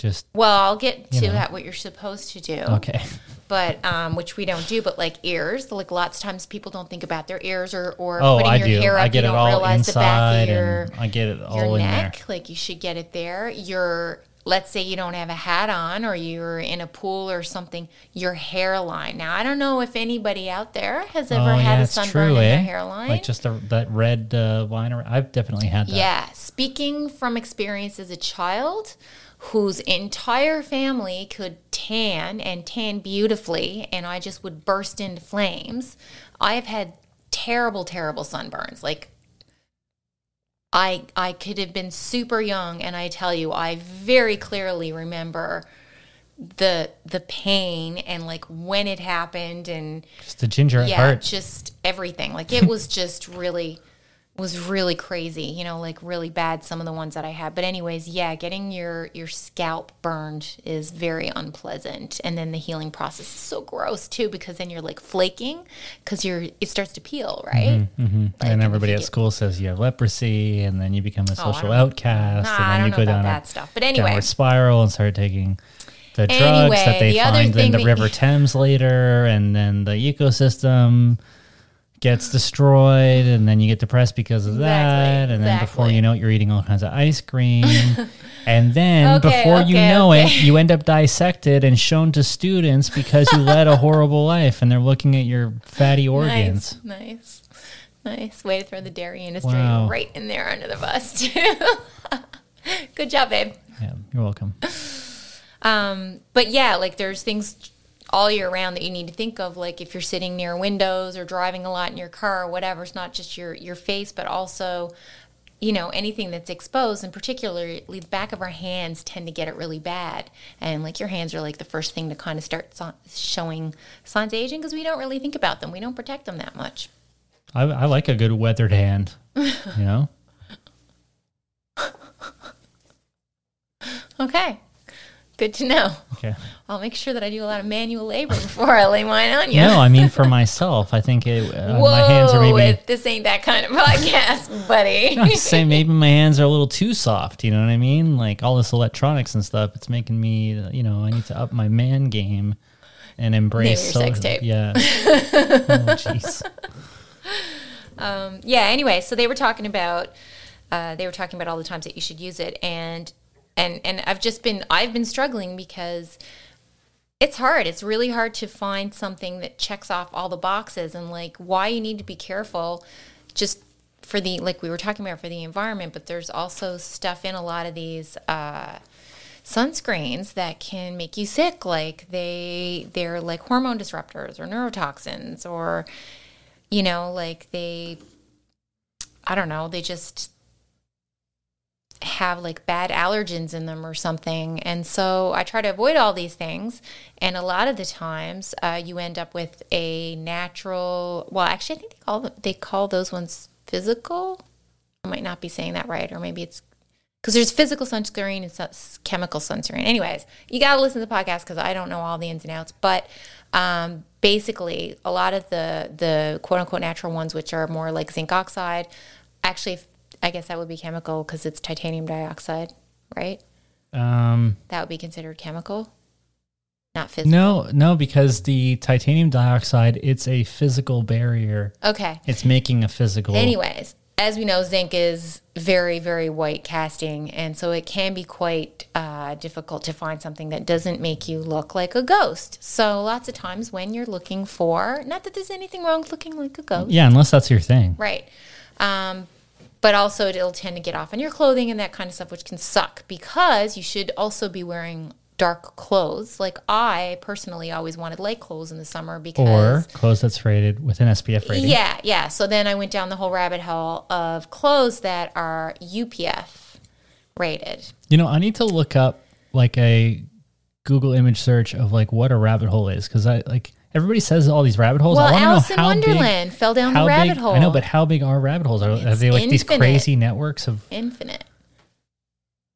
Just well, I'll get You to know. that what you're supposed to do. okay. *laughs* but um, which we don't do. But like ears, like lots of times people don't think about their ears or or Oh, putting I your do. hair up. I get you it don't all realize the back inside, of your and I get it all your in neck. there. Like you should get it there. Your let's say you don't have a hat on or you're in a pool or something. Your hairline. Now I don't know if anybody out there has ever oh had yeah, a sunburn true, in eh? their hairline. Like just the, that red uh, line. I've definitely had that. Yeah, speaking from experience as a child whose entire family could tan and tan beautifully, and I just would burst into flames. I've had terrible, terrible sunburns. Like, I I could have been super young, and I tell you, I very clearly remember the the pain and like when it happened and Just the ginger yeah, heart. just everything. Like it was *laughs* just really was really crazy, you know, like really bad some of the ones that I had. But anyways, yeah, getting your your scalp burned is very unpleasant. And then the healing process is so gross too because then you're like flaking cuz you're it starts to peel, right? hmm Like, and everybody at school says you have leprosy, and then you become a Oh, social don't- outcast, Nah, and then you go down that a stuff. But anyway, downward spiral and start taking the drugs Anyway, that they the find in the River Thames later, and then the ecosystem gets destroyed, and then you get depressed because of that, Exactly, and then before you know it, you're eating all kinds of ice cream. *laughs* And then Okay, before you know okay. it, you end up dissected and shown to students because you led a horrible life and they're looking at your fatty organs. Nice, nice, nice. Way to throw the dairy industry Wow. right in there under the bus *laughs* too. Good job, babe. Yeah, you're welcome. Um, but yeah, like there's things all year round that you need to think of. Like if you're sitting near windows or driving a lot in your car or whatever, it's not just your your face, but also you know anything that's exposed and particularly the back of our hands tend to get it really bad and like your hands are like the first thing to kind of start so- showing signs of aging because we don't really think about them we don't protect them that much I, I like a good weathered hand, *laughs* you know? okay good to know Okay. i'll make sure that i do a lot of manual labor before i lay mine on you No, I mean for myself. I think it, uh, my hands are maybe. it- this ain't that kind of podcast, *laughs* buddy. *laughs* I'm just saying maybe my hands are a little too soft. You know what I mean? Like all this electronics and stuff. It's making me. You know, I need to up my man game and embrace. your sex tape. Yeah. *laughs* oh jeez. um, yeah. Anyway, so they were talking about uh, they were talking about all the times that you should use it, and and and I've just been I've been struggling because it's hard. It's really hard to find something that checks off all the boxes, and like why you need to be careful, just for the like we were talking about for the environment, but there's also stuff in a lot of these. Uh, sunscreens that can make you sick like they they're like hormone disruptors or neurotoxins or you know like they i don't know they just have like bad allergens in them or something and so i try to avoid all these things and a lot of the times uh, you end up with a natural well actually i think they call them, they call those ones physical i might not be saying that right or maybe it's because there's physical sunscreen and chemical sunscreen. Anyways, you got to listen to the podcast because I don't know all the ins and outs. But um, basically, a lot of the the quote unquote natural ones, which are more like zinc oxide, actually, I guess that would be chemical because it's titanium dioxide, right? Um. That would be considered chemical, not physical. No, no, because the titanium dioxide, it's a physical barrier. Okay. It's making a physical. Anyways, as we know, zinc is very, very white casting, and so it can be quite uh, difficult to find something that doesn't make you look like a ghost. So, lots of times when you're looking for, not that there's anything wrong with looking like a ghost, Yeah, unless that's your thing. right? Um, but also, it'll tend to get off on your clothing and that kind of stuff, which can suck because you should also be wearing dark clothes. Like I personally always wanted light clothes in the summer because Or clothes that's rated with an SPF rating. yeah, yeah. So then I went down the whole rabbit hole of clothes that are UPF rated. You know, I need to look up like a Google image search of like what a rabbit hole is because I like everybody says all these rabbit holes. Well, I Alice in Wonderland big, fell down the rabbit big, hole. I know, but how big are rabbit holes? Are, are they like these crazy networks of infinite,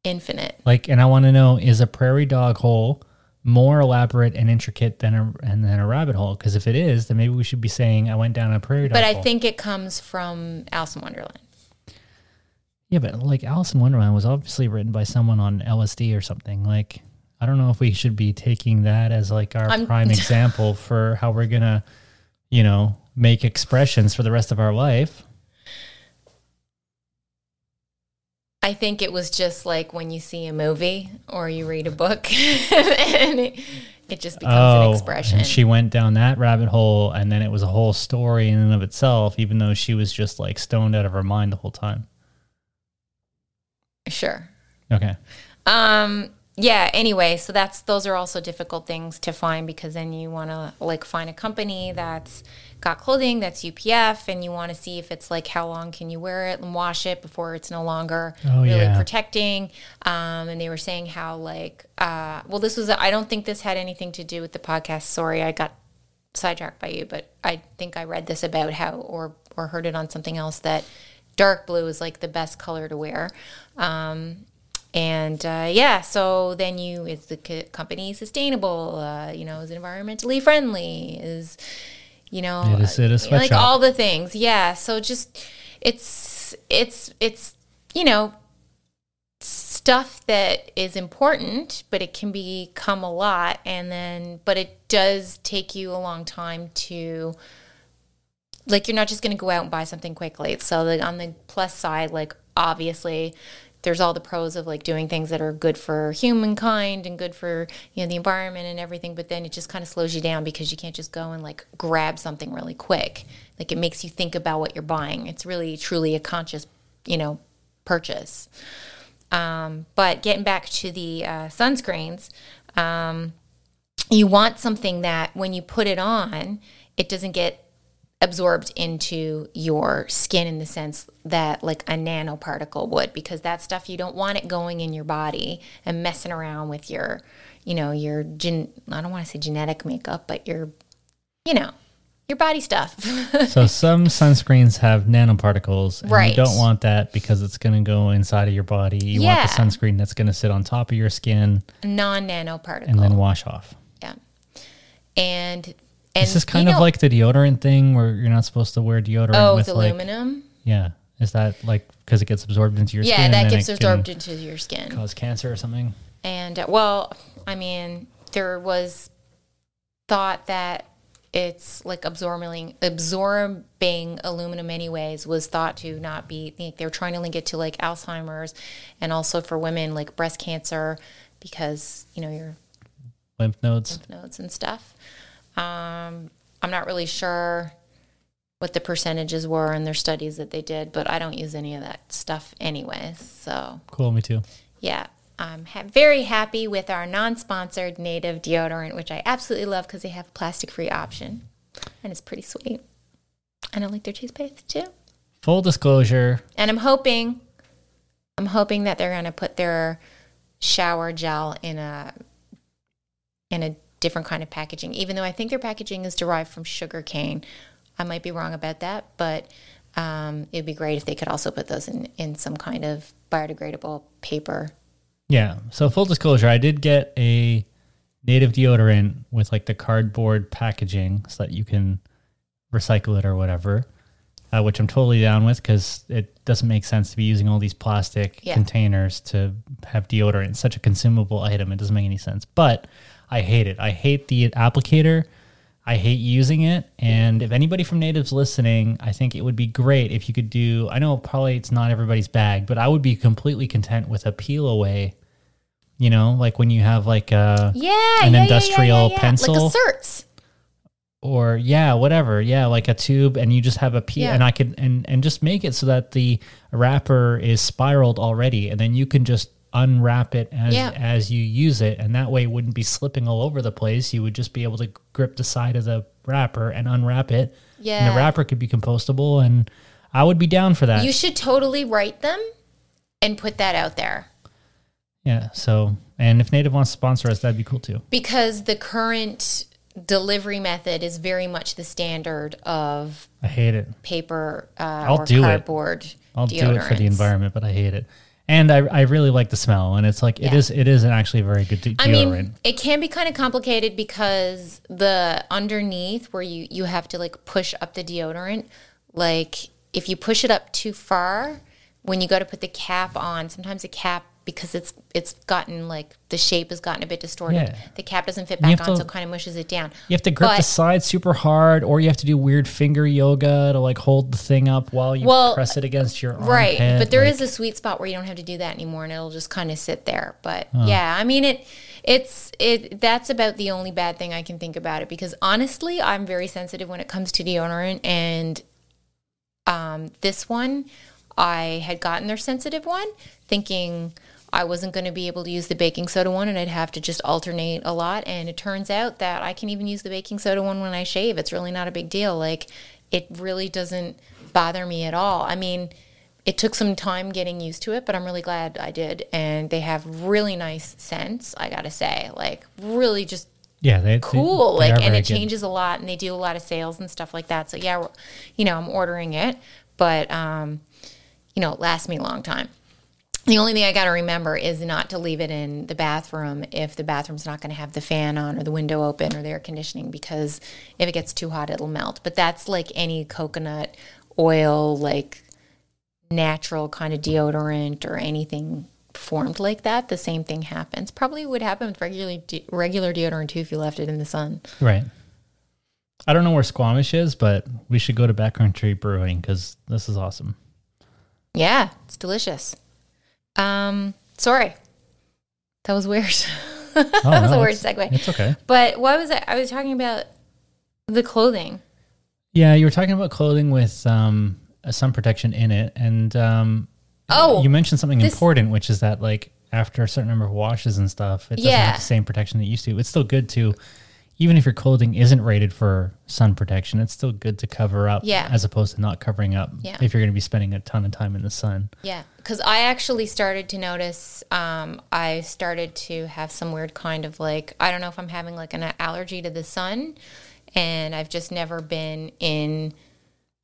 infinite. like? And I want to know is a prairie dog hole more elaborate and intricate than a and than a rabbit hole? Because if it is, then maybe we should be saying I went down a prairie dog. But I hole. think it comes from Alice in Wonderland. yeah, but like Alice in Wonderland was obviously written by someone on LSD or something. Like I don't know if we should be taking that as like our I'm- prime *laughs* example for how we're gonna, you know, make expressions for the rest of our life. I think it was just like when you see a movie or you read a book *laughs* and it, it just becomes an expression. Oh, and she went down that rabbit hole, and then it was a whole story in and of itself, even though she was just like stoned out of her mind the whole time. sure. Okay. Um yeah, anyway, so that's those are also difficult things to find because then you want to like find a company that's got clothing that's UPF and you want to see if it's like how long can you wear it and wash it before it's no longer Oh, really yeah. protecting. Um and they were saying how like uh well this was I don't think this had anything to do with the podcast. Sorry, I got sidetracked by you, but I think I read this about how or or heard it on something else that dark blue is like the best color to wear. Um, and uh, yeah, so then you is the co- company sustainable? Uh, you know, is it environmentally friendly? Is you know, It is- it is uh, like all the things. Yeah, so just it's it's it's you know stuff that is important, but it can become a lot, and then but it does take you a long time to like you're not just going to go out and buy something quickly. So like on the plus side, like obviously there's all the pros of like doing things that are good for humankind and good for you know the environment and everything but then it just kind of slows you down because you can't just go and like grab something really quick. Like it makes you think about what you're buying. It's really truly a conscious you know purchase. Um, but getting back to the uh, sunscreens um, you want something that when you put it on it doesn't get absorbed into your skin in the sense that like a nanoparticle would because that stuff you don't want it going in your body and messing around with your you know your gen I don't want to say genetic makeup but your you know your body stuff *laughs* So some sunscreens have nanoparticles, and Right. you don't want that because it's going to go inside of your body. You want the sunscreen that's going to sit on top of your skin non-nanoparticle and then wash off. yeah and and Is this you kind of know- like the deodorant thing where you're not supposed to wear deodorant oh with like aluminum yeah? Is that like because it gets absorbed into your yeah skin? Yeah, that gets absorbed into your skin cause cancer or something. And uh, well, I mean, there was thought that it's like absorbing absorbing aluminum anyways was thought to not be like they were trying to link it to like Alzheimer's and also for women like breast cancer because you know your Lymph nodes. lymph nodes and stuff. Um, I'm not really sure what the percentages were in their studies that they did, but I don't use any of that stuff anyways. So Cool, me too. yeah, I'm ha- very happy with our non-sponsored native deodorant, which I absolutely love because they have a plastic-free option, and it's pretty sweet. And I like their toothpaste too. Full disclosure, And I'm hoping, I'm hoping that they're gonna put their shower gel in a in a different kind of packaging. Even though I think their packaging is derived from sugar cane, I might be wrong about that, but. Um, it'd be great if they could also put those in, in some kind of biodegradable paper yeah. So full disclosure, I did get a native deodorant with like the cardboard packaging so that you can recycle it or whatever, uh, which I'm totally down with because it doesn't make sense to be using all these plastic Yeah. containers to have deodorant. It's such a consumable item. It doesn't make any sense. But I hate it. I hate the applicator. I hate using it. And if anybody from Native's listening, I think it would be great if you could do. I know probably it's not everybody's bag, but I would be completely content with a peel away. You know, like when you have like a Yeah, An yeah, industrial yeah, yeah, pencil? like a certs. or yeah, whatever, yeah, like a tube, and you just have a peel, and I could and and just make it so that the wrapper is spiraled already, and then you can just unwrap it as Yeah. as you use it, and that way it wouldn't be slipping all over the place. You would just be able to grip the side of the wrapper and unwrap it. and Yeah. the wrapper could be compostable, and I would be down for that. You should totally write them and put that out there yeah. So, and if Native wants to sponsor us, that'd be cool too. because the current delivery method is very much the standard of I hate it. paper uh, I'll or do it. I'll do it for the environment, but I hate it. And I, I really like the smell, and it's like it Yeah. is it is actually very good de- I deodorant. mean, it can be kind of complicated because the underneath where you you have to like push up the deodorant, like if you push it up too far, when you go to put the cap on, sometimes the cap because it's it's gotten like the shape has gotten a bit distorted. Yeah. The cap doesn't fit back on, to- so it kind of mushes it down. you have to grip the but- side super hard, or you have to do weird finger yoga to like hold the thing up while you Well, press it against your Right, armpit. but there like- is a sweet spot where you don't have to do that anymore, and it'll just kind of sit there. But yeah, I mean it. It's it. That's about the only bad thing I can think about it because honestly, I'm very sensitive when it comes to deodorant, and um, this one, I had gotten their sensitive one, thinking I wasn't going to be able to use the baking soda one, and I'd have to just alternate a lot. And it turns out that I can even use the baking soda one when I shave. It's really not a big deal. Like it really doesn't bother me at all. I mean, it took some time getting used to it, but I'm really glad I did. And they have really nice scents, I gotta say. Like really just yeah, they, they- cool. they like and it good. changes a lot and they do a lot of sales and stuff like that. So yeah, you know, I'm ordering it, but um, you know, it lasts me a long time. The only thing I got to remember is not to leave it in the bathroom if the bathroom's not going to have the fan on or the window open or the air conditioning because if it gets too hot, it'll melt. But that's like any coconut oil, like natural kind of deodorant or anything formed like that. The same thing happens. Probably would happen with regular de- regular deodorant too if you left it in the sun. right. I don't know where Squamish is, but we should go to Backcountry Brewing because this is awesome. Yeah, it's delicious. Um, sorry, that was weird. *laughs* that Oh, was no, a weird segue. It's okay. But what was I? I was talking about the clothing. Yeah, you were talking about clothing with um, uh, sun protection in it, and um, Oh, you mentioned something this- important, which is that like after a certain number of washes and stuff, it doesn't Yeah. have the same protection that it used to. It's still good to, even if your clothing isn't rated for sun protection, it's still good to cover up, Yeah. as opposed to not covering up Yeah. if you're going to be spending a ton of time in the sun. Yeah, because I actually started to notice. Um, I started to have some weird kind of like I don't know if I'm having like an allergy to the sun, and I've just never been in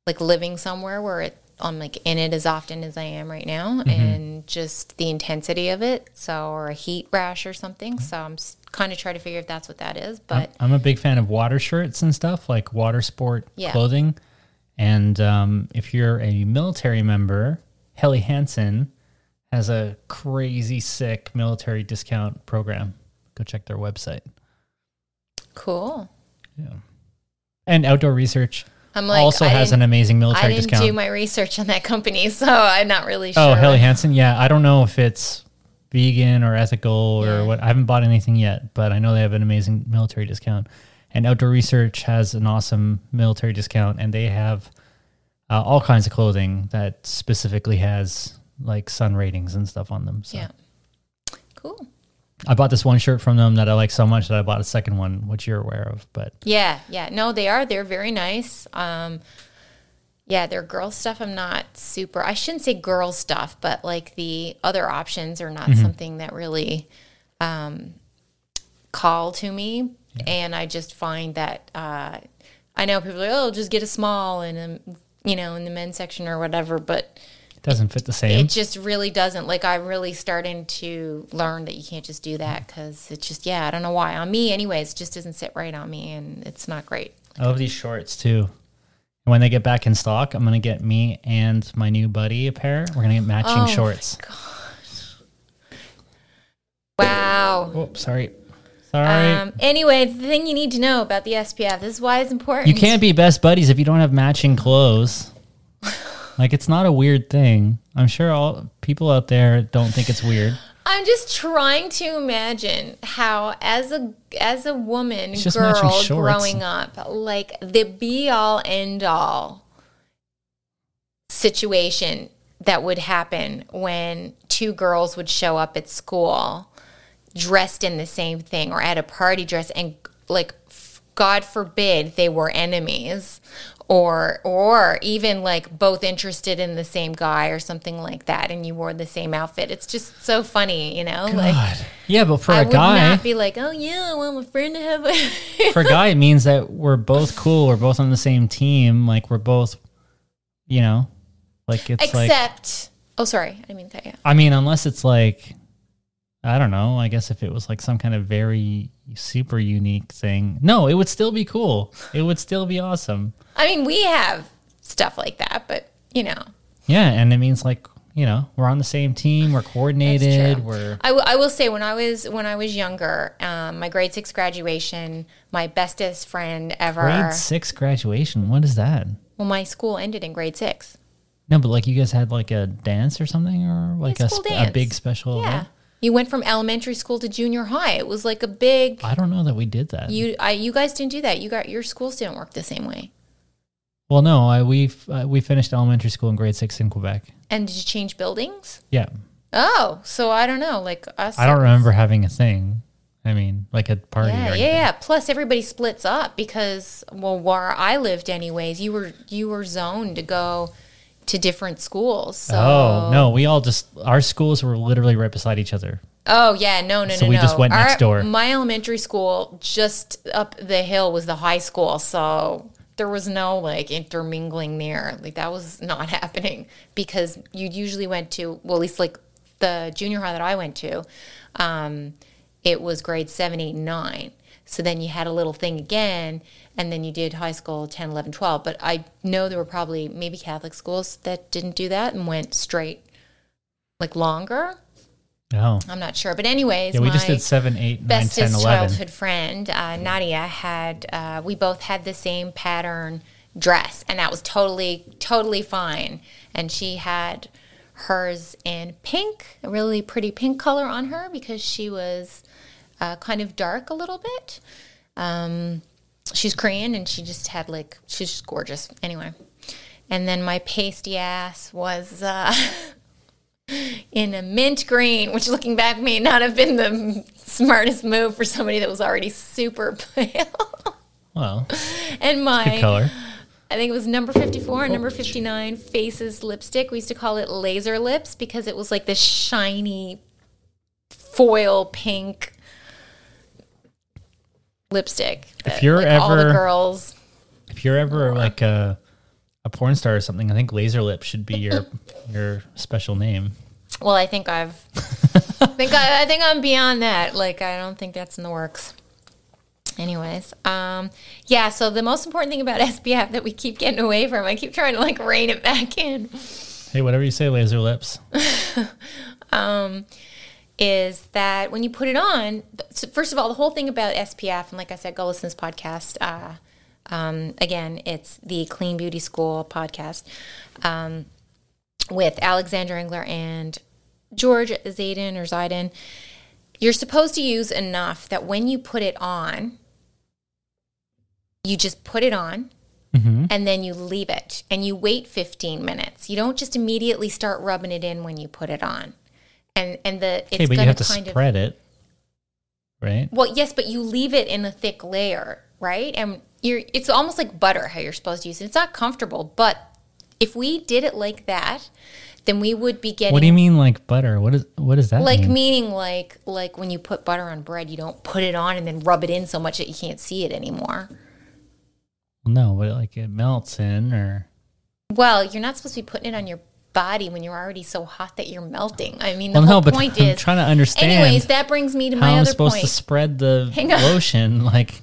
like living somewhere where it I'm like in it as often as I am right now, and just the intensity of it. So or a heat rash or something. So I'm kind of trying to figure if that's what that is. But I'm a big fan of water shirts and stuff like water sport Yeah. clothing. And um, if you're a military member, Helly Hansen has a crazy sick military discount program. Go check their website. cool. Yeah. And Outdoor Research I'm like also I has an amazing I military didn't discount. do my research on that company, *laughs* so I'm not really sure. oh, Helly Hansen. Yeah, I don't know if it's vegan or ethical or what. I haven't bought anything yet, but I know they have an amazing military discount. And Outdoor Research has an awesome military discount, and they have uh, all kinds of clothing that specifically has like sun ratings and stuff on them. So Yeah. Cool. I bought this one shirt from them that I like so much that I bought a second one, which you're aware of. But Yeah, yeah. No, they are. They're very nice. Um, yeah, their girl stuff. I'm not super. I shouldn't say girl stuff, but like the other options are not Mm-hmm. something that really um, call to me. And I just find that uh, I know people are like, oh, just get a small and um, you know in the men's section or whatever, but it doesn't fit the same. it just really doesn't. Like I'm really starting to learn that you can't just do that because it's just yeah. I don't know why on me anyways. It just doesn't sit right on me, and it's not great. I love these shorts too. When they get back in stock, I'm gonna get me and my new buddy a pair. We're gonna get matching Oh, shorts. Wow. Oh, sorry. Sorry. Um, anyway, the thing you need to know about the SPF. This is why it's important. you can't be best buddies if you don't have matching clothes. Like it's not a weird thing. I'm sure all people out there don't think it's weird. I'm just trying to imagine how, as a as a woman, It's just matching girl growing up, like the be all end all situation that would happen when two girls would show up at school dressed in the same thing or at a party dress and like f- god forbid they were enemies or or even like both interested in the same guy or something like that and you wore the same outfit it's just so funny you know like God. Yeah, but for I a guy, not be like, oh yeah, I want my friend to have. A for a guy, it means that we're both cool. We're both on the same team. Like we're both, you know, like it's like. Except, oh sorry, I didn't mean to cut you. I mean, unless it's like, I don't know. I guess if it was like some kind of very super unique thing, no, it would still be cool. It would still be awesome. I mean, we have stuff like that, but you know, Yeah, and it means like you know we're on the same team. We're coordinated. We're I, w- I will say when I was when I was younger, um, my grade six graduation, my bestest friend ever. grade six graduation. What is that? Well, my school ended in grade six. No, but like you guys had like a dance or something, or like a, sp- a big special. Yeah, event? You went from elementary school to junior high. It was like a big. I don't know that we did that. You I, you guys didn't do that. You got your schools didn't work the same way. well, no, I we uh, we finished elementary school in grade six in Quebec. And did you change buildings? Yeah, Oh, so I don't know. Like us. I don't remember having a thing. I mean, like a party. Yeah, or yeah, yeah. Plus, everybody splits up because, well, where I lived, anyways, you were you were zoned to go to different schools. So, Oh no, we all just our schools were literally right beside each other. Oh yeah, no, no, So no, we no. just went next door. My elementary school, just up the hill, was the high school. So there was no like intermingling there. Like that was not *laughs* happening because you usually went to well, at least like the junior high that I went to, um, it was grade seven, eight, and nine. So then you had a little thing again, and then you did high school 10, 11, 12. But I know there were probably maybe Catholic schools that didn't do that and went straight like longer. Oh, I'm not sure. But anyways, yeah, we just did seven, eight, nine, bestest ten, eleven. childhood friend, uh, Nadia, had uh, we both had the same pattern dress, and that was totally, totally fine. And she had hers in pink, a really pretty pink color on her because she was uh, kind of dark a little bit. Um, she's Korean, and she just had like she's just gorgeous. Anyway, and then my pasty ass was. Uh, *laughs* in a mint green, which looking back may not have been the smartest move for somebody that was already super pale. *laughs* Well, and my, color. I think it was number 54 and number 59 Faces lipstick. We used to call it laser lips because it was like this shiny foil pink lipstick. that, you're like, all the ever- girls. If you're ever like a a porn star or something, I think laser lip should be your *laughs* your special name. Well, I think I've *laughs* think I, I think I'm beyond that. Like I don't think that's in the works. Anyways, um, yeah. So the most important thing about *laughs* SPF that we keep getting away from, I keep trying to like rein it back in, Hey, whatever you say, laser lips. Is that when you put it on, so first of all, the whole thing about SPF, and like I said, go listen to this podcast. Uh, um, again, it's the Clean Beauty School podcast um, with Alexander Engler and George Zaidan or Zaidan. You're supposed to use enough that when you put it on, you just put it on Mm-hmm. and then you leave it and you wait 15 minutes. You don't just immediately start rubbing it in when you put it on. And and the it's Okay, but you have to kind of spread it, right? well, yes, but you leave it in a thick layer, right? And you're it's almost like butter how you're supposed to use it. It's not comfortable, but if we did it like that, then we would be getting What do you mean, like butter? What is what is that like mean? meaning like like when you put butter on bread, you don't put it on and then rub it in so much that you can't see it anymore. no, but like it melts in, or Well, you're not supposed to be putting it on your body when you're already so hot that you're melting. I mean, the well, whole no, but point I'm is. trying to understand. Anyways, that brings me to how my I'm other supposed point. to spread the lotion. Like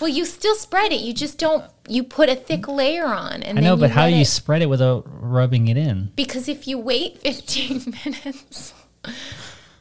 well, you still spread it. You just don't. You put a thick layer on, and I know, then but how do you it- spread it without rubbing it in? Because if you wait 15 *laughs* minutes,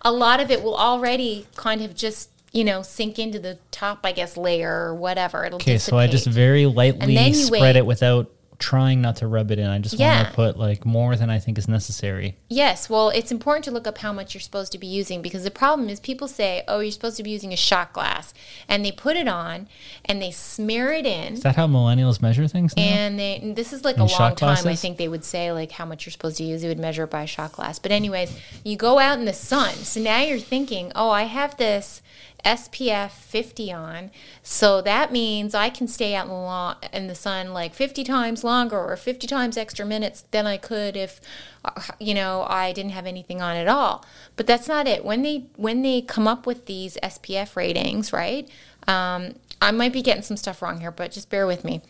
a lot of it will already kind of just you know sink into the top, I guess, layer or whatever. It'll Okay, so I just very lightly spread wait. it without trying not to rub it in. I just Yeah. want to put like more than I think is necessary. Yes, well, it's important to look up how much you're supposed to be using because the problem is people say, "Oh, you're supposed to be using a shot glass," and they put it on and they smear it in, Is that how millennials measure things now? and they and this is like a long time. I think they would say like how much you're supposed to use. They would measure it by a shot glass. But anyways, you go out in the sun, so now you're thinking, "Oh, I have this." SPF 50 on, so that means I can stay out in the, in the sun like 50 times longer or 50 times extra minutes than I could if, uh, you know, I didn't have anything on at all. But that's not it. When they when they come up with these SPF ratings, right? Um, I might be getting some stuff wrong here, but just bear with me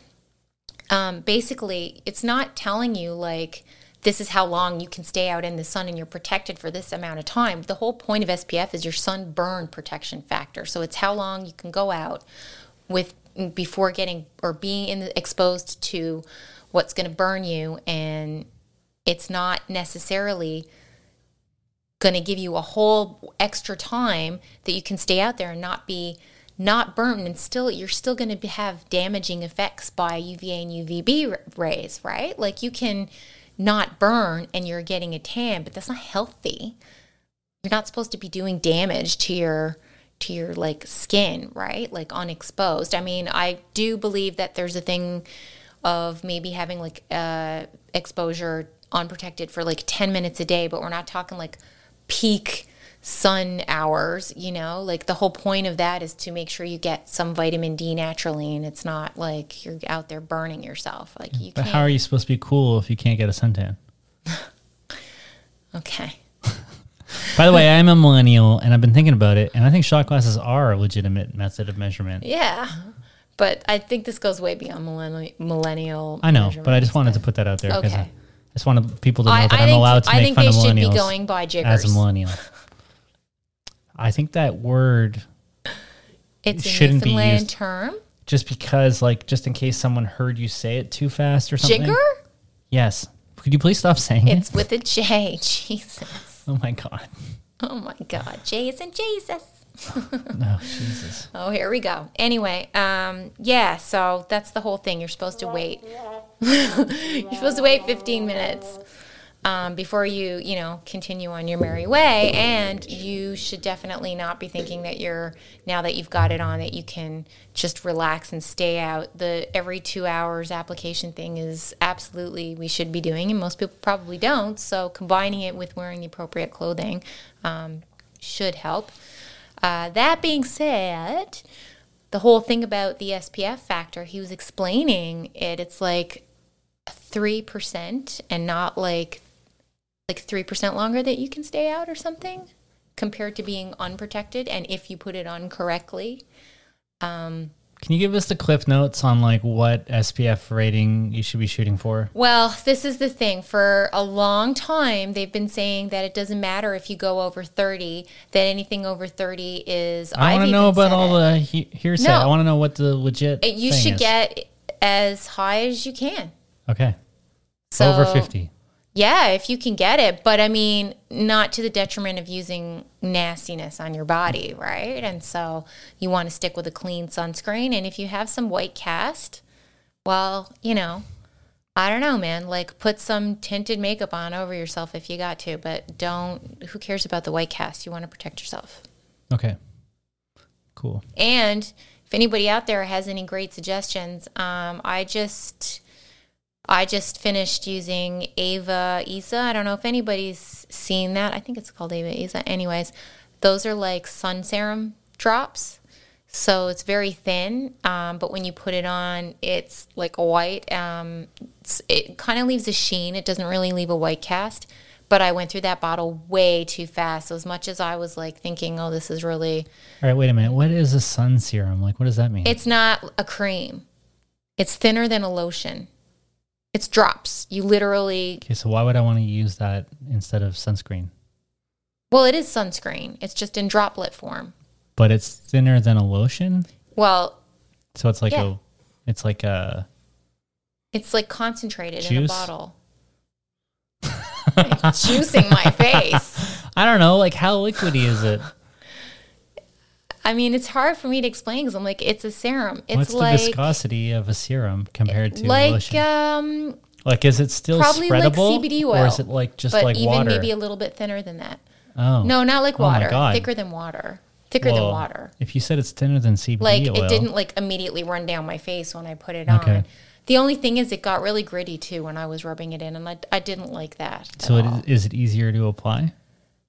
um, basically it's not telling you like this is how long you can stay out in the sun and you're protected for this amount of time. The whole point of SPF is your sunburn protection factor. So it's how long you can go out with before getting or being in the, exposed to what's going to burn you and it's not necessarily going to give you a whole extra time that you can stay out there and not be not burned and still you're still going to have damaging effects by UVA and UVB rays, right? Like you can not burn and you're getting a tan, but that's not healthy. You're not supposed to be doing damage to your to your like skin, right? Like unexposed. I mean, I do believe that there's a thing of maybe having like uh exposure unprotected for like 10 minutes a day, but we're not talking like peak sun hours, you know? Like the whole point of that is to make sure you get some vitamin D naturally and it's not like you're out there burning yourself. Like you But can't how are you supposed to be cool if you can't get a suntan? *laughs* Okay. *laughs* By the way, I'm a millennial and I've been thinking about it, and I think shot glasses are a legitimate method of measurement. Yeah. But I think this goes way beyond millennial millennial I know, but I just wanted but- to put that out there because Okay. I just wanted people to know I, that I I'm allowed to I make think fun they of should be millennials going by jiggers as a millennial. *laughs* I think that word It's shouldn't be used. term. just because, like, just in case someone heard you say it too fast or something. Jigger? Yes. Could you please stop saying it? It's with a J. *laughs* Jesus. Oh my god. Oh my God. J is in Jesus. No, *laughs* Jesus. Oh, here we go. Anyway, um, yeah, so that's the whole thing. You're supposed to wait. *laughs* You're supposed to wait 15 minutes um, before you, you know, continue on your merry way. And you should definitely not be thinking that you're now that you've got it on that you can just relax and stay out. The every two hours application thing is absolutely we should be doing, and most people probably don't. So combining it with wearing the appropriate clothing um, should help. Uh, that being said, the whole thing about the SPF factor, he was explaining it. It's like three percent, and not like like three percent longer that you can stay out or something, compared to being unprotected. And if you put it on correctly, um, Can you give us the cliff notes on like what SPF rating you should be shooting for? Well, this is the thing. For a long time, they've been saying that it doesn't matter if you go over 30, that anything over 30 is. I want to know about all it. the he- hearsay. No. I want to know what the legit. You should is. get as high as you can. okay So, over fifty. Yeah, if you can get it. But I mean, not to the detriment of using nastiness on your body, right? And so you want to stick with a clean sunscreen. And if you have some white cast, well, you know, I don't know, man. Like put some tinted makeup on over yourself if you got to, but don't, who cares about the white cast? You want to protect yourself. Okay, cool. And if anybody out there has any great suggestions, um, I just I just finished using Ava Isa. I don't know if anybody's seen that. I think it's called Ava Isa. Anyways, those are like sun serum drops. So it's very thin, um, but when you put it on, it's like a white. Um, it kind of leaves a sheen. It doesn't really leave a white cast. But I went through that bottle way too fast. So as much as I was like thinking, oh, this is really All right, wait a minute. What is a sun serum? Like, what does that mean? it's not a cream. It's thinner than a lotion. It's drops. You literally, okay, so why would I want to use that instead of sunscreen? well, it is sunscreen. It's just in droplet form. But it's thinner than a lotion, Well, so it's like Yeah. a, it's like a. it's like concentrated in a bottle. *laughs* Juicing my face. I don't know, like how liquidy is it? I mean, it's hard for me to explain because I'm like, it's a serum. It's What's like the viscosity of a serum compared to like lotion? um, like, is it still probably like spreadable, CBD or is it like just but like even water? maybe a little bit thinner than that. oh, No, not like Oh my water. God. Thicker than water. Thicker than water. If you said it's thinner than CBD Like oil, it didn't like immediately run down my face when I put it Okay. on. The only thing is, it got really gritty too when I was rubbing it in, and I, I didn't like that. at So it all. is, is it easier to apply?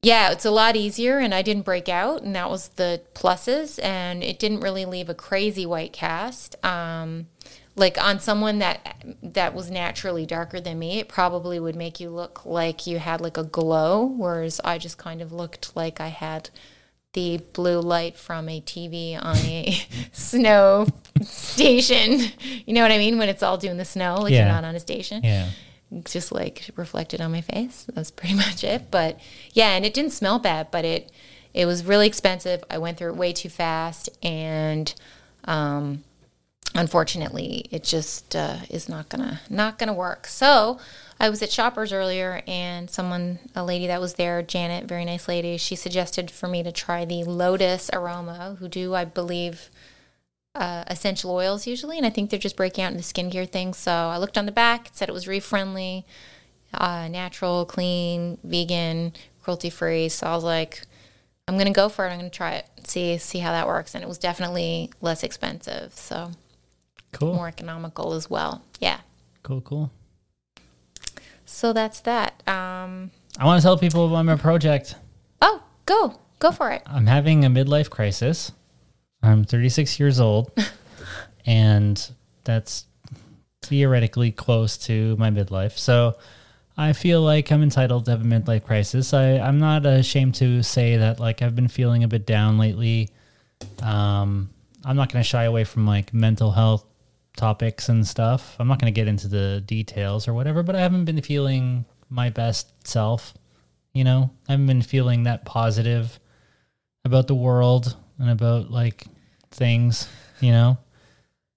Yeah, it's a lot easier, and I didn't break out, and that was the pluses. And it didn't really leave a crazy white cast. Um, like on someone that that was naturally darker than me, it probably would make you look like you had like a glow, whereas I just kind of looked like I had the blue light from a TV on a *laughs* snow station. *laughs* You know what I mean? When it's all doing the snow, like Yeah. you're not on a station Yeah. Just like reflected on my face. That's pretty *laughs* much it. But yeah, and it didn't smell bad, but it it was really expensive. I went through it way too fast, and um, unfortunately, it just uh, is not gonna not gonna work. So I was at Shoppers earlier, and someone, a lady that was there, Janet, very nice lady, she suggested for me to try the Lotus Aroma, who do I believe uh, essential oils usually, and I think they're just breaking out into skincare things. So I looked on the back; it said it was reef friendly, uh, natural, clean, vegan, cruelty free. So I was like, I'm gonna go for it. I'm gonna try it, see see how that works, and it was definitely less expensive, so Cool. more economical as well. Yeah. Cool. Cool. So that's that. Um, I want to tell people about my project. oh, go go for it. I'm having a midlife crisis. I'm 36 years old, *laughs* and that's theoretically close to my midlife. So I feel like I'm entitled to have a midlife crisis. I, I'm not ashamed to say that like I've been feeling a bit down lately. Um, I'm not going to shy away from like mental health topics and stuff. I'm not going to get into the details or whatever, but I haven't been feeling my best self. You know, I haven't been feeling that positive about the world and about like things, you know.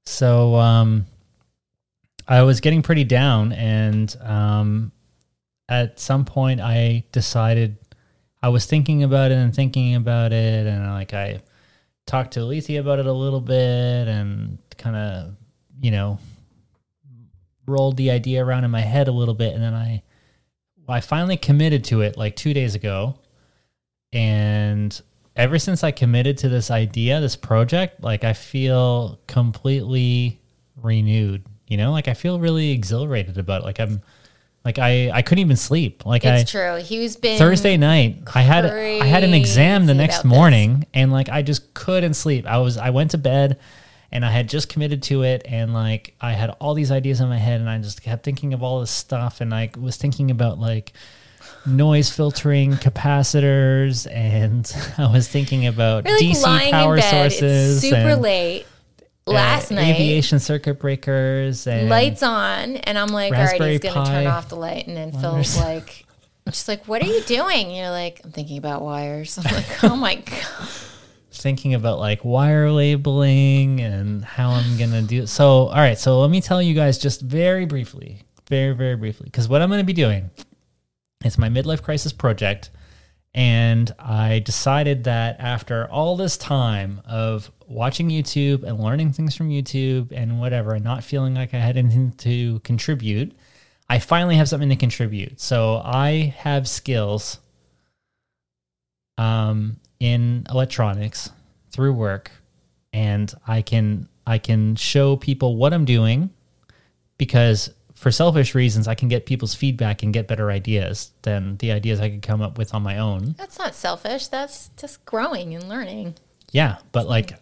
So um I was getting pretty down and um at some point I decided I was thinking about it and thinking about it and like I talked to Alethea about it a little bit and kind of, you know, rolled the idea around in my head a little bit and then I I finally committed to it like 2 days ago and ever since I committed to this idea, this project, like I feel completely renewed. You know, like I feel really exhilarated about it. Like I'm, like I, I couldn't even sleep. Like It's I true. He's been Thursday night, I had I had an exam the next about this. morning, and like I just couldn't sleep. I was I went to bed, and I had just committed to it, and like I had all these ideas in my head, and I just kept thinking of all this stuff, and I was thinking about like noise filtering capacitors, and *laughs* I was thinking about You're DC lying power in bed. sources, It's super and, late uh, last night. aviation circuit breakers, and lights on, and I'm like, all right, he's gonna turn off the light, and then Phil's *laughs* like, just like, what are you doing? You're like, I'm thinking about wires. *laughs* I'm like, oh my god. thinking about like wire labeling and how I'm gonna do it. So, all right, so let me tell you guys just very briefly, very very briefly, because what I'm gonna be doing, it's my midlife crisis project, and I decided that after all this time of watching YouTube and learning things from YouTube and whatever, and not feeling like I had anything to contribute, I finally have something to contribute. So I have skills um, in electronics through work, and I can I can show people what I'm doing because for selfish reasons I can get people's feedback and get better ideas than the ideas I could come up with on my own. That's not selfish. That's just growing and learning. Yeah, but like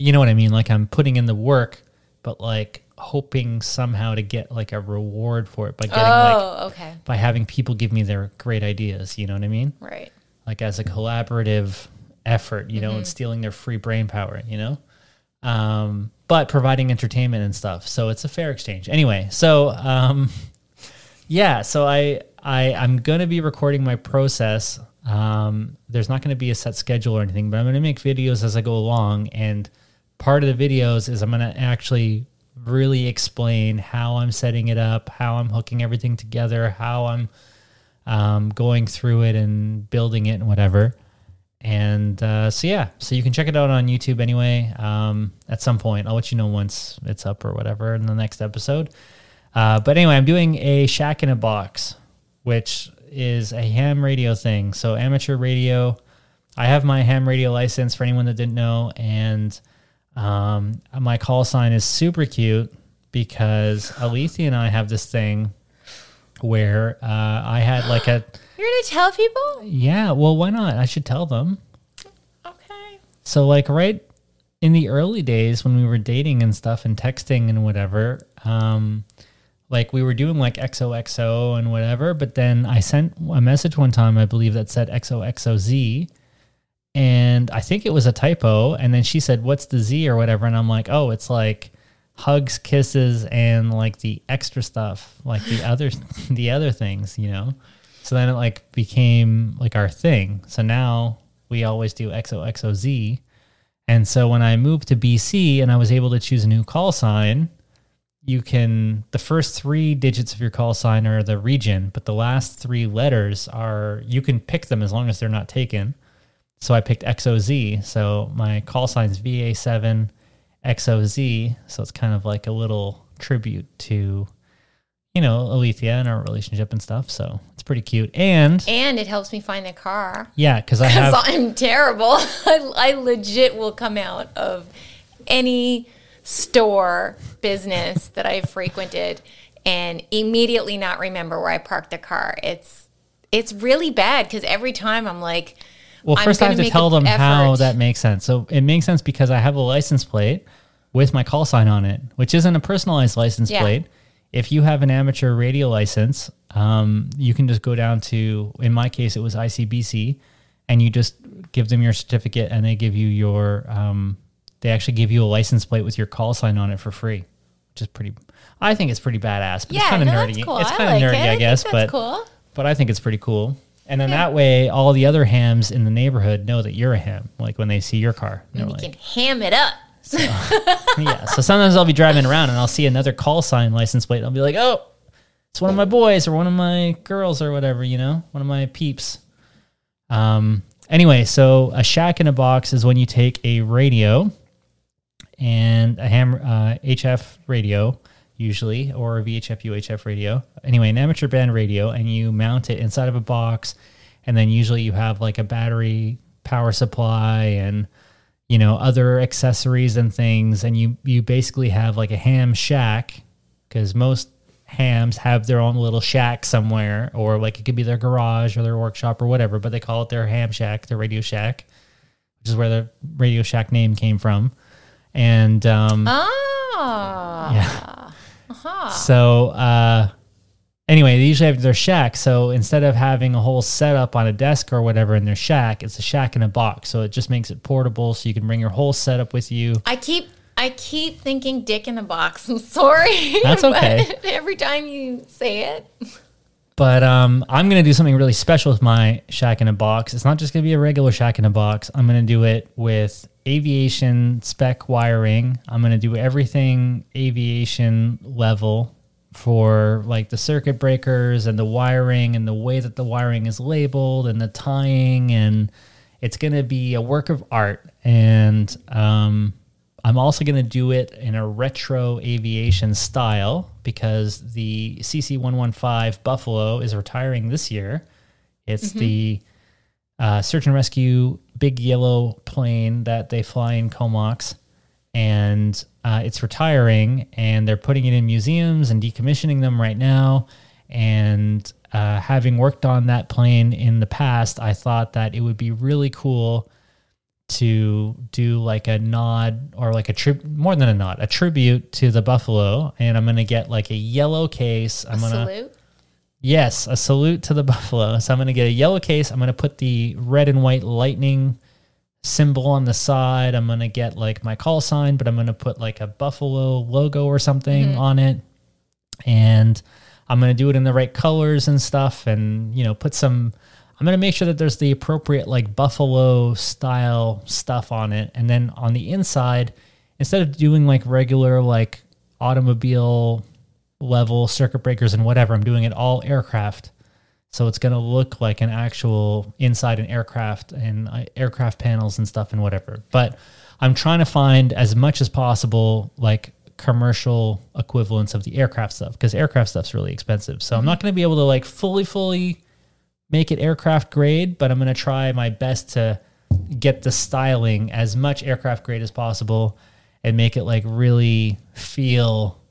you know what I mean? Like I'm putting in the work, but like hoping somehow to get like a reward for it by getting like oh, okay, by having people give me their great ideas, you know what I mean? right. like as a collaborative effort, you know, and stealing their free brain power, you know, um, but providing entertainment and stuff. So it's a fair exchange. Anyway, so um, *laughs* yeah, so I I I'm gonna be recording my process. Um, there's not gonna be a set schedule or anything, but I'm gonna make videos as I go along, and part of the videos is I'm gonna actually really explain how I'm setting it up, how I'm hooking everything together, how I'm um, going through it and building it and whatever. And uh, so yeah, so you can check it out on YouTube anyway. Um, at some point, I'll let you know once it's up or whatever in the next episode. Uh, but anyway, I'm doing a Shack in a Box, which is a ham radio thing. So amateur radio. I have my ham radio license for anyone that didn't know, and um, my call sign is super cute because Alethea and I have this thing where uh, I had like a You're gonna tell people? yeah. Well, why not? I should tell them. Okay. So like right in the early days when we were dating and stuff and texting and whatever, um, like we were doing like XOXO and whatever, but then I sent a message one time, I believe that said XOXOZ. And I think it was a typo. And then she said, What's the Z or whatever? And I'm like, Oh, it's like hugs, kisses, and like the extra stuff, like the other *laughs* the other things, you know? So then it like became like our thing. So now we always do XOXOZ. And so when I moved to BC and I was able to choose a new call sign, you can the first three digits of your call sign are the region, but the last three letters are you can pick them as long as they're not taken. So I picked XOZ. So my call sign is VA7 XOZ. So it's kind of like a little tribute to, you know, Alethea and our relationship and stuff. So it's pretty cute. And And it helps me find the car. yeah, because I have. *laughs* I'm terrible. *laughs* I, I legit will come out of any store business that I've frequented and immediately not remember where I parked the car. It's it's really bad because every time I'm like, Well, first I have gonna tell them how that makes sense. So it makes sense because I have a license plate with my call sign on it, which isn't a personalized license Yeah. plate. If you have an amateur radio license, um, you can just go down to, in my case, it was ICBC, and you just give them your certificate and they give you your, um, they actually give you a license plate with your call sign on it for free, which is pretty, I think it's pretty badass, but yeah, it's kind of no, nerdy. cool. It's kind of like nerdy, it. I guess, that's but cool. but I think it's pretty cool. And then that way, all the other hams in the neighborhood know that you're a ham. Like when they see your car, they're You like, can ham it up. *laughs* yeah. So sometimes I'll be driving around and I'll see another call sign license plate. And I'll be like, oh, it's one of my boys or one of my girls or whatever, you know, one of my peeps. Um. Anyway, so a shack in a box is when you take a radio and a ham uh, HF radio usually or a VHF UHF radio. Anyway, an amateur band radio, and you mount it inside of a box, and then usually you have like a battery power supply and you know other accessories and things, and you you basically have like a ham shack because most hams have their own little shack somewhere, or like it could be their garage or their workshop or whatever, but they call it their ham shack, their radio shack, which is where the Radio Shack name came from. And um, Oh. yeah. So uh, anyway, they usually have their shack. So instead of having a whole setup on a desk or whatever in their shack, it's a shack in a box. So it just makes it portable, so you can bring your whole setup with you. I keep I keep thinking dick in a box. I'm *laughs* sorry. That's okay. *laughs* every time you say it. But um, I'm gonna do something really special with my shack in a box. It's not just gonna be a regular shack in a box. I'm gonna do it with aviation spec wiring. I'm gonna do everything aviation level for like the circuit breakers and the wiring and the way that the wiring is labeled and the tying and it's gonna be a work of art. And um, I'm also going to do it in a retro aviation style because the CC115 Buffalo is retiring this year. It's the uh, search and rescue big yellow plane that they fly in Comox. And uh, it's retiring, and they're putting it in museums and decommissioning them right now. And uh, having worked on that plane in the past, I thought that it would be really cool to do like a nod or like a trib more than a nod, a tribute to the buffalo. And I'm gonna get like a yellow case. I'm gonna Salute. yes, a salute to the buffalo. So I'm gonna get a yellow case. I'm gonna put the red and white lightning symbol on the side. I'm gonna get like my call sign, but I'm gonna put like a buffalo logo or something mm-hmm. on it. And I'm gonna do it in the right colors and stuff and you know, put some I'm gonna make sure that there's the appropriate like buffalo style stuff on it. And then on the inside, instead of doing like regular like automobile level circuit breakers and whatever, I'm doing it all aircraft. So it's going to look like an actual inside an aircraft and uh, aircraft panels and stuff and whatever. But I'm trying to find as much as possible like commercial equivalents of the aircraft stuff because aircraft stuff's really expensive. So I'm not going to be able to like fully, fully make it aircraft grade, but I'm going to try my best to get the styling as much aircraft grade as possible and make it like really feel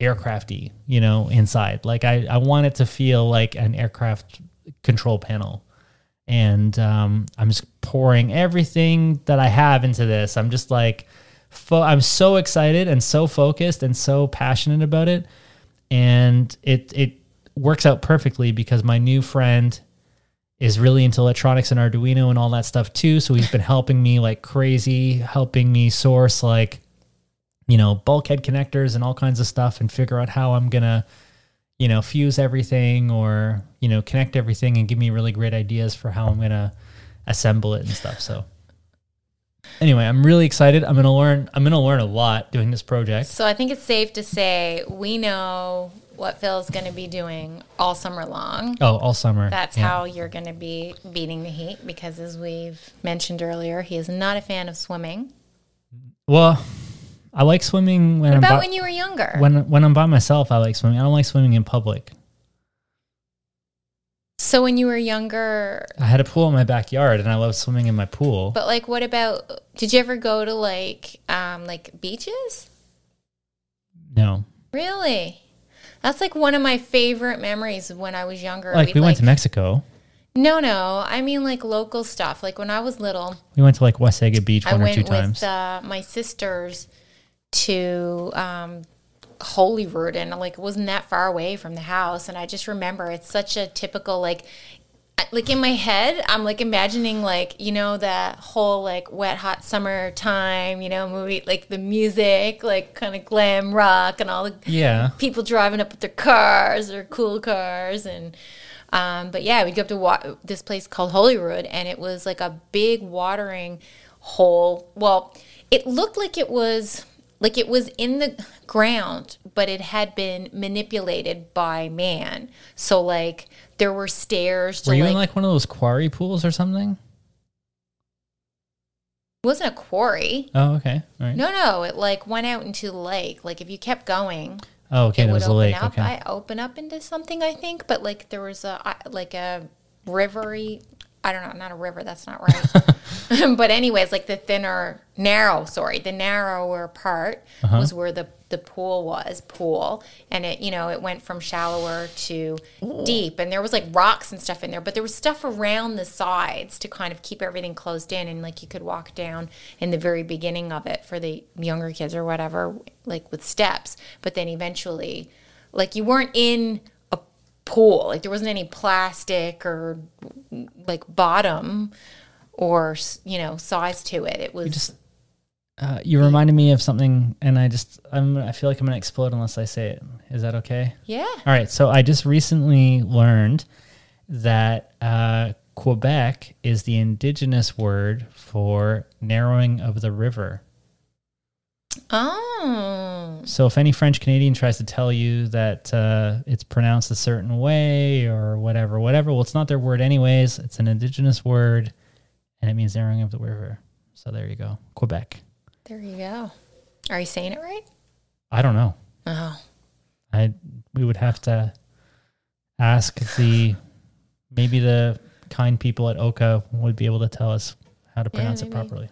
aircrafty, you know, inside. Like I, I want it to feel like an aircraft control panel. And um, I'm just pouring everything that I have into this. I'm just like, fo- I'm so excited and so focused and so passionate about it. And it it works out perfectly because my new friend is really into electronics and Arduino and all that stuff too. So he's been helping me like crazy, helping me source like, you know, bulkhead connectors and all kinds of stuff and figure out how I'm going to, you know, fuse everything or, you know, connect everything and give me really great ideas for how I'm going to assemble it and stuff. So anyway, I'm really excited. I'm going to learn, I'm going to learn a lot doing this project. So I think it's safe to say we know what Phil's going to be doing all summer long. Oh, all summer. That's Yeah. how you're going to be beating the heat because, as we've mentioned earlier, he is not a fan of swimming. Well, I like swimming when What I'm about by, when you were younger? when when I'm by myself. I like swimming. I don't like swimming in public. so when you were younger, I had a pool in my backyard, and I loved swimming in my pool. but like, what about? Did you ever go to like, um, like beaches? no, Really? That's like one of my favorite memories of when I was younger. like We'd, we went to Mexico. No, no. I mean like local stuff. Like when I was little, We went to like Wasaga Beach I one or went two with times. uh, my sisters to um, Holyrood, and like it wasn't that far away from the house. And I just remember it's such a typical like. Like in my head, I'm like imagining like you know that whole like wet hot summer time, you know movie like the music, like kind of glam rock and all the yeah, people driving up with their cars, their cool cars, and um, but yeah, we'd go up to wa- this place called Holyrood, and it was like a big watering hole. Well, it looked like it was like it was in the ground, but it had been manipulated by man. So like there were stairs to were you like, in like one of those quarry pools or something? it wasn't a quarry. Oh, okay, all right. No, no, it like went out into the lake. Like if you kept going, Oh, okay, it would was a lake. up. Okay, I open up into something, I think, but like there was a like a rivery. I don't know, not a river. That's not right. *laughs* but anyways, like the thinner, narrow. Sorry, the narrower part Uh-huh. was where the the pool was pool, and it you know it went from shallower to deep, and there was like rocks and stuff in there, but there was stuff around the sides to kind of keep everything closed in, and like you could walk down in the very beginning of it for the younger kids or whatever, like with steps, but then eventually, like you weren't in pool, like there wasn't any plastic or like bottom or you know size to it. It was just uh, you reminded me of something, and I just I'm I feel like I'm gonna explode unless I say it. Is that okay? yeah. All right. So I just recently learned that uh, Quebec is the indigenous word for narrowing of the river. Oh, So if any French Canadian tries to tell you that uh, it's pronounced a certain way or whatever, whatever, well, it's not their word anyways. It's an indigenous word, and it means narrowing of the river. So there you go, Quebec. there you go. Are you saying it right? I don't know. Oh, I we would have to ask the maybe the kind people at Oka would be able to tell us how to Yeah, pronounce it properly.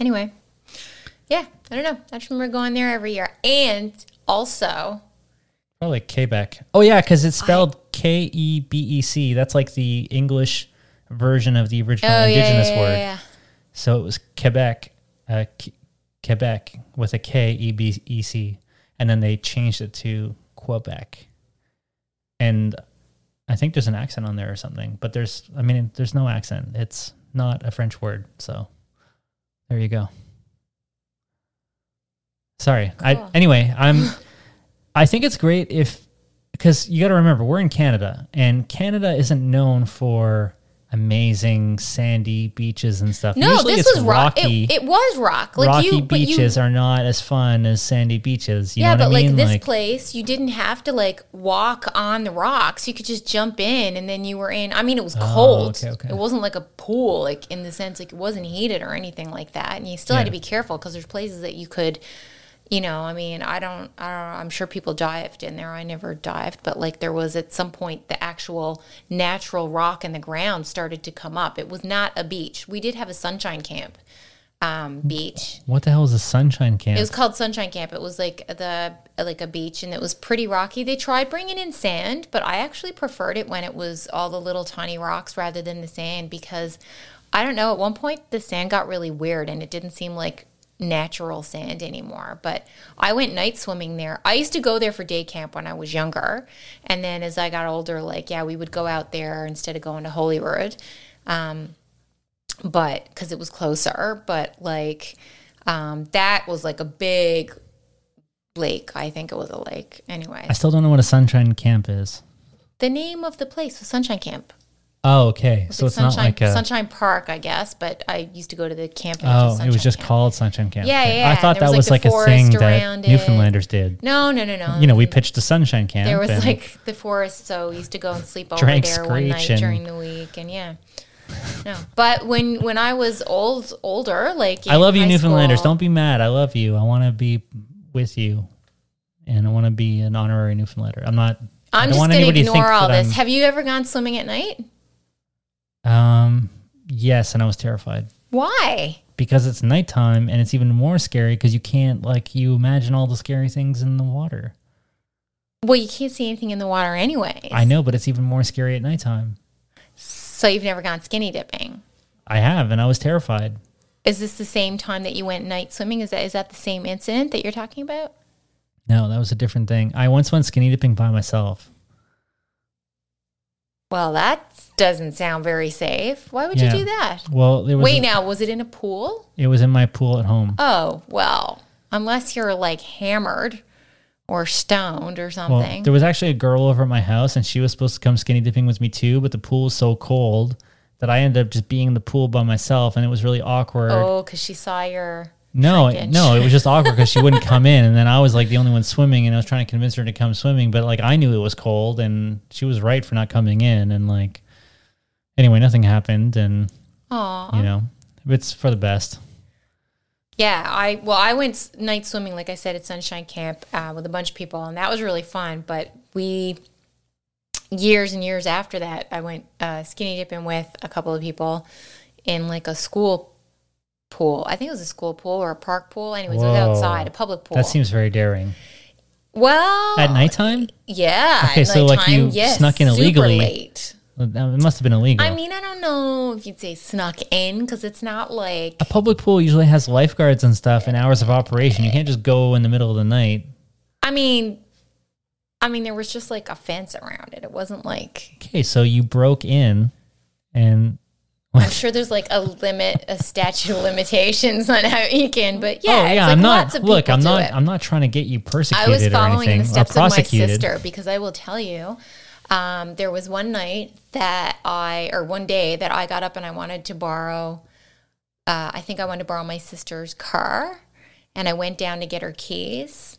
anyway, yeah. I don't know. I just remember going there every year, and also Probably Quebec. Oh yeah, because it's spelled K E B E C. That's like the English version of the original oh indigenous yeah, yeah, word. yeah. So it was Quebec, uh, K- Quebec with a K E B E C, and then they changed it to Quebec. And I think there's an accent on there or something, but there's, I mean, there's no accent. It's not a French word. So there you go. Sorry. I anyway, I'm. I think it's great if because you got to remember we're in Canada and Canada isn't known for amazing sandy beaches and stuff. No, Usually this it's was rock. rocky. It, it was rock. Like rocky you, but you- beaches are not as fun as sandy beaches. You yeah, know but what I mean? like this place, you didn't have to like walk on the rocks. You could just jump in, and then you were in. I mean, it was oh, cold. Oh, okay, okay. It wasn't like a pool, like in the sense like it wasn't heated or anything like that. And you still had to be careful because there's places that you could, you know. I mean, I don't. I don't. I'm sure people dived in there. I never dived, but like there was at some point the actual natural rock in the ground started to come up. It was not a beach. We did have a sunshine camp um, beach. what the hell is a sunshine camp? It was called Sunshine Camp. It was like the like a beach, and it was pretty rocky. They tried bringing in sand, but I actually preferred it when it was all the little tiny rocks rather than the sand because I don't know. At one point, the sand got really weird, and it didn't seem like natural sand anymore. But I went night swimming there. I used to go there for day camp when I was younger, and then as I got older, like yeah, we would go out there instead of going to Holyrood. Um, but because it was closer, but like um, that was like a big lake. I think it was a lake. Anyway, I still don't know what a sunshine camp is. the name of the place was Sunshine Camp. Oh, okay. So it's Sunshine, not like a. Sunshine Park, I guess. But I used to go to the camp. oh, Sunshine it was oh, just Camp. called sunshine camp. Yeah, Okay. yeah, I thought that was, like, like, a thing that it. Newfoundlanders did. No, no, no, no. You know, we pitched a sunshine camp. There was like the forest, so we used to go and sleep over there one night and- during the week, and yeah. No, but when when I was old, older, like I love you, Newfoundlanders. school- Don't be mad. I love you. I want to be with you, and I want to be an honorary Newfoundlander. I'm not. I I'm don't just want going to anybody to think ignore all this. I'm- Have you ever gone swimming at night? Um. Yes, and I was terrified Why? because it's nighttime, and it's even more scary because you can't like you imagine all the scary things in the water. Well, you can't see anything in the water anyways. I know, but it's even more scary at nighttime. So you've never gone skinny dipping. I have, and I was terrified. Is this the same time that you went night swimming? Is that is that the same incident that you're talking about? No, that was a different thing. I once went skinny dipping by myself. Well, that doesn't sound very safe. Why would Yeah. you do that? Well, there was Wait, now was it in a pool? it was in my pool at home. Oh, well, unless you're like hammered or stoned or Well, something. there was actually a girl over at my house, and she was supposed to come skinny dipping with me too, but the pool was so cold that I ended up just being in the pool by myself, and it was really awkward. oh, because she saw your. no, no, it was just awkward because she wouldn't come in, and then I was like the only one swimming, and I was trying to convince her to come swimming, but like I knew it was cold, and she was right for not coming in, and like anyway, nothing happened, and Aw. you know, it's for the best. Yeah, I well, I went night swimming, like I said, at Sunshine Camp uh, with a bunch of people, and that was really fun. But we, years and years after that, I went uh, skinny dipping with a couple of people in like a school pool. I think it was a school pool or a park pool. Anyways, it was outside, a public pool. That seems very daring. well At nighttime, Yeah. Okay, so, like, you yes, snuck in illegally. late. It must have been illegal. I mean, I don't know if you'd say snuck in because it's not like a public pool usually has lifeguards and stuff and hours of operation. You can't just go in the middle of the night. I mean, I mean, there was just like a fence around it. It wasn't like Okay, so you broke in and *laughs* I'm sure there's like a limit, a statute of limitations on how you can. But yeah, oh yeah, like I'm not look, I'm not. I'm not trying to get you I persecuted was or following the or steps of my sister because I will tell you, um, there was one night that I, or one day that I got up and I wanted to borrow. Uh, I think I wanted to borrow my sister's car, and I went down to get her keys,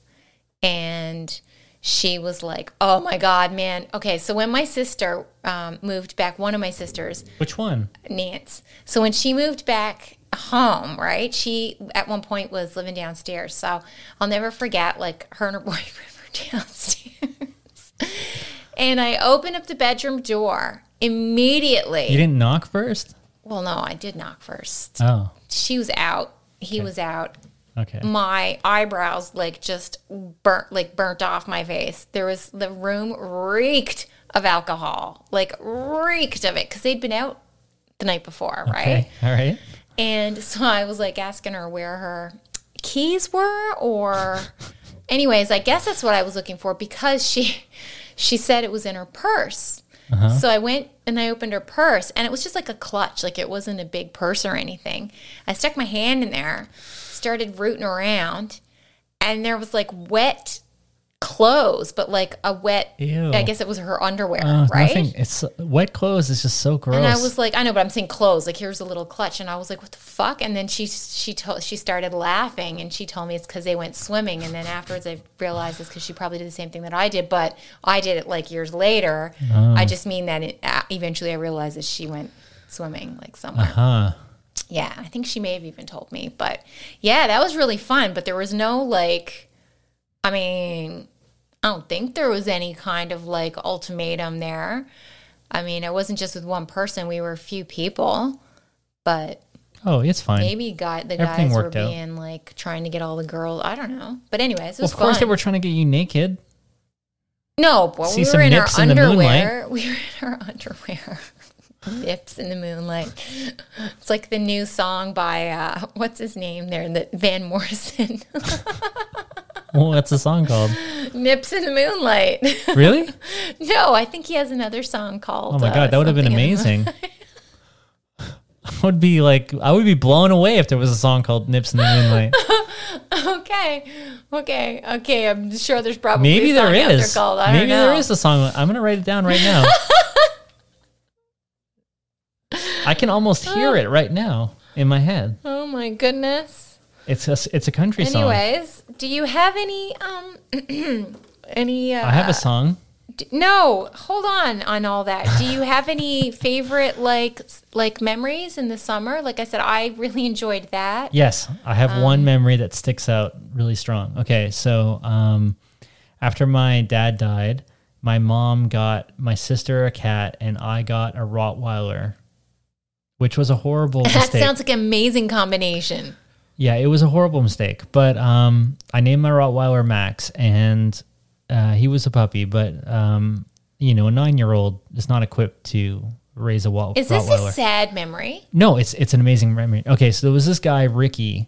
and she was like, "Oh my god, man! Okay, so when my sister um, moved back, one of my sisters, Which one? Nance. So when she moved back home, right? She at one point was living downstairs. So I'll never forget like her and her *laughs* boyfriend were downstairs. And I opened up the bedroom door immediately. You didn't knock first? well, no, I did knock first. Oh, She was out. He was out. okay. My eyebrows like just burnt like burnt off my face. There was the room reeked of alcohol. Like reeked of it cuz they'd been out the night before, right? Okay. *laughs* All right. And so I was like asking her where her keys were or *laughs* anyways, I guess that's what I was looking for because she she said it was in her purse. Uh-huh. So I went and I opened her purse and it was just like a clutch, like it wasn't a big purse or anything. I stuck my hand in there, started rooting around, and there was like wet clothes, but like a wet. Ew. I guess it was her underwear, Uh, right? Nothing. It's wet clothes is just so gross. And I was like, I know, but I'm saying clothes. Like here's a little clutch, and I was like, what the fuck? And then she she told she started laughing, and she told me it's because they went swimming. And then afterwards, I realized it's because she probably did the same thing that I did, but I did it like years later. Oh. I just mean that it, uh, eventually I realized that she went swimming like somewhere. huh. Yeah, I think she may have even told me. But yeah, that was really fun. But there was no like, I mean, I don't think there was any kind of like ultimatum there. I mean, it wasn't just with one person, we were a few people. But Oh, it's fine. maybe guy, the Everything guys were out. being like trying to get all the girls. I don't know. But anyways, it well, was of course fun. they were trying to get you naked. No, See we were in our in underwear. *laughs* We were in our underwear. *laughs* nips in the moonlight. It's like the new song by uh, what's his name there, the Van Morrison. *laughs* What's the song called? *laughs* nips in the moonlight. *laughs* Really? no, I think he has another song called. Oh my uh, god, that would have been something in the amazing. *laughs* I would be like, I would be blown away if there was a song called "Nips in the Moonlight." Okay, okay, okay. I'm sure there's probably Maybe a song there. Called. I Maybe don't know. there is a song. I'm gonna write it down right now. I can almost hear it right now in my head. Oh my goodness. It's a it's a country song. Anyways, do you have any um *clears throat* any? Uh, I have a song. D- No, hold on on all that. Do you have any *laughs* favorite like like memories in the summer? Like I said, I really enjoyed that. Yes, I have Um, one memory that sticks out really strong. Okay, so um, after my dad died, my mom got my sister a cat, and I got a Rottweiler, which was a horrible *laughs* That mistake. sounds like an amazing combination. Yeah, it was a horrible mistake. But um, I named my Rottweiler Max, and uh, he was a puppy. But um, you know, a nine-year-old is not equipped to raise a Wa- Is this a sad memory? No, it's it's an amazing memory. Okay, so there was this guy Ricky.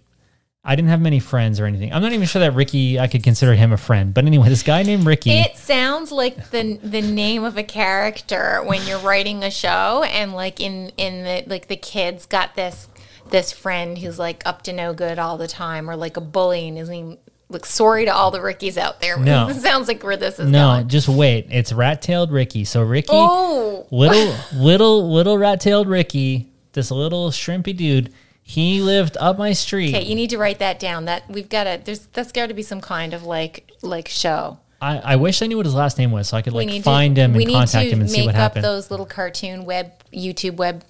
I didn't have many friends or anything. I'm not even sure that Ricky I could consider him a friend. But anyway, this guy named Ricky. It sounds like the the name of a character when you're writing a show, and like in in the like the kids got this this friend who's like up to no good all the time, or like a bully, and name. Like sorry to all the Rickies out there. No. it *laughs* sounds like where this is no, going. just wait. It's rat-tailed Ricky. So Ricky, Oh, little little little rat-tailed Ricky, this little shrimpy dude, he lived up my street. okay. You need to write that down. That we've got to. There's that's got to be some kind of like like show. I, I wish I knew what his last name was so I could like find to, him we and need contact to him and see make what up happened. those little cartoon web YouTube web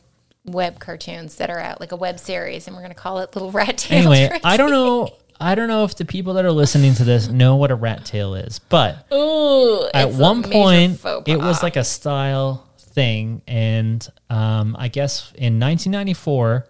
web cartoons that are out like a web series, and we're gonna call it Little Rat Tail. Anyway, I don't know. I don't know if the people that are listening to this know what a rat tail is, but Ooh, at one point it was like a style thing and um, i guess in 1994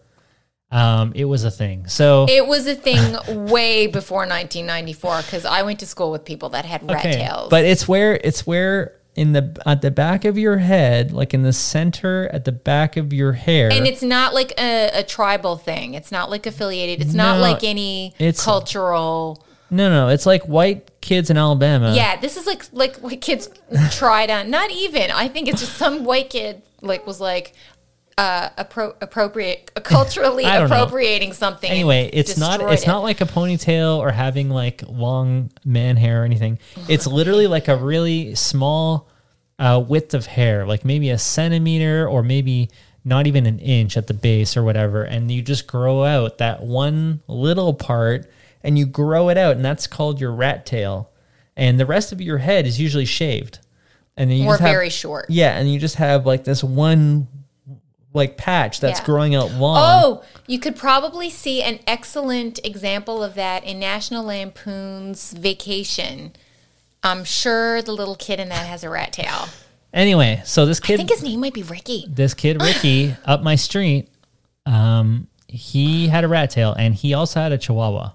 um, it was a thing so It was a thing *laughs* way before 1994 because I went to school with people that had rat tails. but it's where it's where in the at the back of your head like in the center at the back of your hair and it's not like a, a tribal thing. It's not like affiliated. It's not like any it's- cultural. no no it's like white kids in alabama Yeah, this is like like what kids *laughs* tried on. Not even. I think it's just some white kid like was like uh appro- appropriate culturally *laughs* don't know. appropriating something. anyway it's not it's it. not like a ponytail or having like long man hair or anything it's literally like a really small uh, width of hair like maybe a centimeter or maybe not even an inch at the base or whatever and you just grow out that one little part and you grow it out and that's called your rat tail and the rest of your head is usually shaved and then you or just have- very short. yeah and you just have like this one like patch that's Yeah. growing out long Oh, you could probably see an excellent example of that in National Lampoon's Vacation. I'm sure the little kid in that has a rat tail. Anyway, so this kid I think his name might be Ricky. this kid Ricky *laughs* up my street, um, he had a rat tail and he also had a Chihuahua.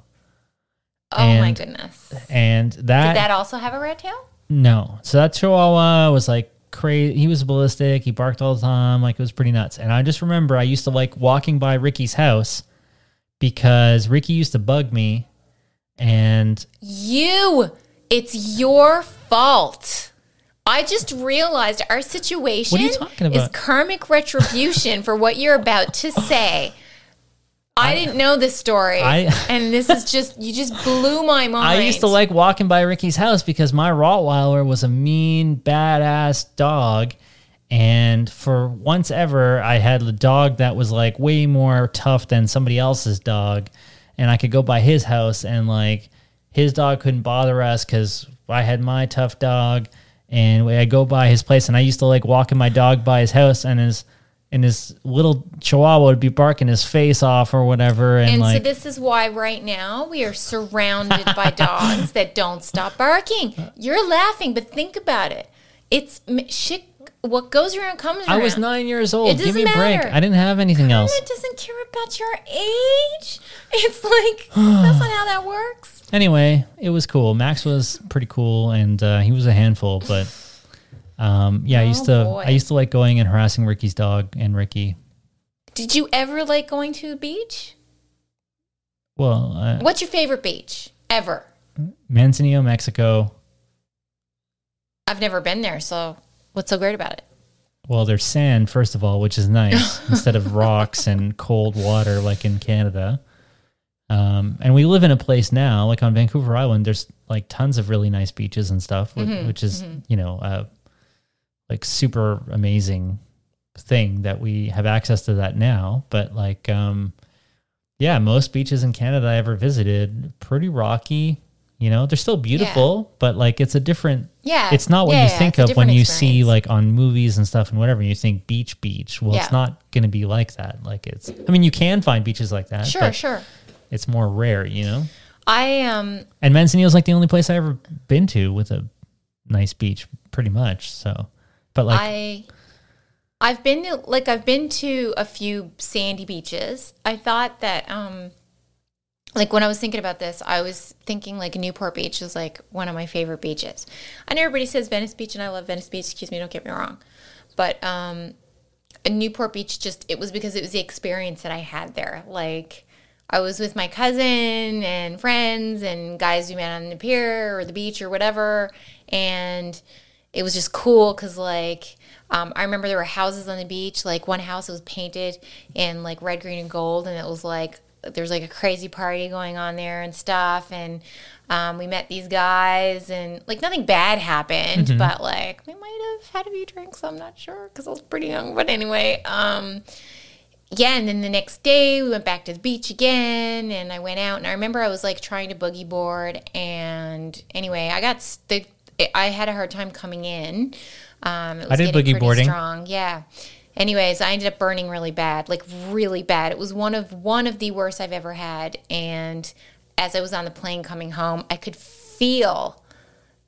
Oh my goodness. And that, Did that also have a rat tail? no, so that Chihuahua was like crazy. He was ballistic. He barked all the time. Like it was pretty nuts. And I just remember I used to like walking by Ricky's house because Ricky used to bug me. And You. It's your fault. I just realized our situation What are you talking is karmic retribution for what you're about to say. I, didn't know this story, I- *laughs* and this is just you just blew my mind. I used to like walking by Ricky's house because my Rottweiler was a mean, badass dog. And for once ever, I had a dog that was like way more tough than somebody else's dog. And I could go by his house and like his dog couldn't bother us because I had my tough dog. And I go by his place and I used to like walking my dog by his house and his and his little chihuahua would be barking his face off or whatever. And, And like so this is why right now we are surrounded by *laughs* dogs that don't stop barking. You're laughing, but think about it. It's shit. What goes around comes I around. I was nine years old. It Give me a doesn't break. matter. I didn't have anything else. It doesn't care about your age. *laughs* It's like that's not how that works. *sighs* anyway, it was cool. Max was pretty cool, and uh, he was a handful. But um, yeah, I used to Oh, boy. I used to like going and harassing Ricky's dog and Ricky. Did you ever like going to the beach? Well, uh, What's your favorite beach ever? Manzanillo, Mexico. I've never been there, so what's so great about it? Well, there's sand first of all, which is nice *laughs* instead of rocks and cold water like in Canada. Um, and we live in a place now, like on Vancouver Island. There's like tons of really nice beaches and stuff, wh- Mm-hmm, which is you know, uh, like super amazing thing that we have access to that now. But like, um, yeah, most beaches in Canada I ever visited, pretty rocky. You know, they're still beautiful, but like it's a different Yeah, it's not what yeah, you yeah, think of when you experience. see like on movies and stuff and whatever you think beach beach well it's not going to be like that like it's i mean you can find beaches like that Sure, but sure. it's more rare you know I um and manzanillo's like the only place i ever been to with a nice beach pretty much so but like I I've been to like I've been to a few sandy beaches. I thought that um like when I was thinking about this, I was thinking like Newport Beach is like one of my favorite beaches. I know everybody says Venice Beach and I love Venice Beach, excuse me, don't get me wrong. But um Newport Beach just it was because it was the experience that I had there. Like I was with my cousin and friends and guys we met on the pier or the beach or whatever and it was just cool because like um, i remember there were houses on the beach like one house was painted in like red green and gold and it was like there's like a crazy party going on there and stuff and um, we met these guys and like nothing bad happened but like we might have had a few drinks i'm not sure because i was pretty young but anyway um, yeah, and then the next day we went back to the beach again, and I went out, and I remember I was like trying to boogie board, and anyway, I got st- I had a hard time coming in. Um, it was I did boogie boarding. Strong, yeah. Anyways, I ended up burning really bad, like really bad. It was one of one of the worst I've ever had, and as I was on the plane coming home, I could feel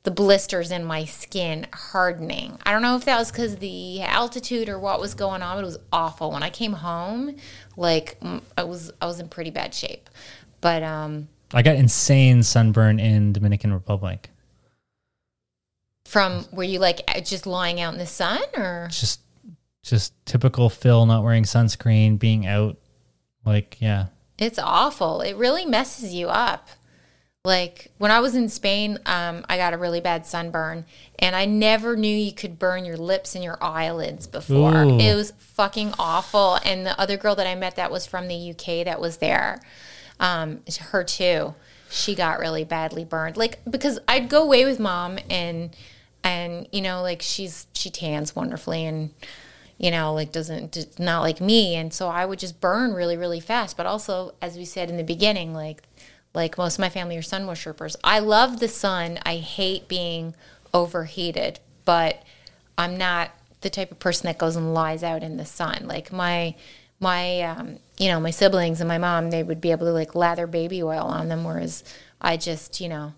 the blisters in my skin hardening. I don't know if that was because the altitude or what was going on, but it was awful. When I came home, like I was I was in pretty bad shape. But um i got insane sunburn in dominican republic from were you like just lying out in the sun or just just typical phil not wearing sunscreen being out like yeah it's awful. It really messes you up. Like when I was in Spain, um, I got a really bad sunburn, and I never knew you could burn your lips and your eyelids before. Ooh. It was fucking awful. And the other girl that I met that was from the UK that was there, um, her too. She got really badly burned. Like because I'd go away with mom and and you know like she's she tans wonderfully and you know, like doesn't not like me, and so I would just burn really, really fast. But also, as we said in the beginning, like like most of my family are sun worshippers. I love the sun. I hate being overheated, but I'm not the type of person that goes and lies out in the sun. Like my my um, you know my siblings and my mom, they would be able to like lather baby oil on them, whereas I just you know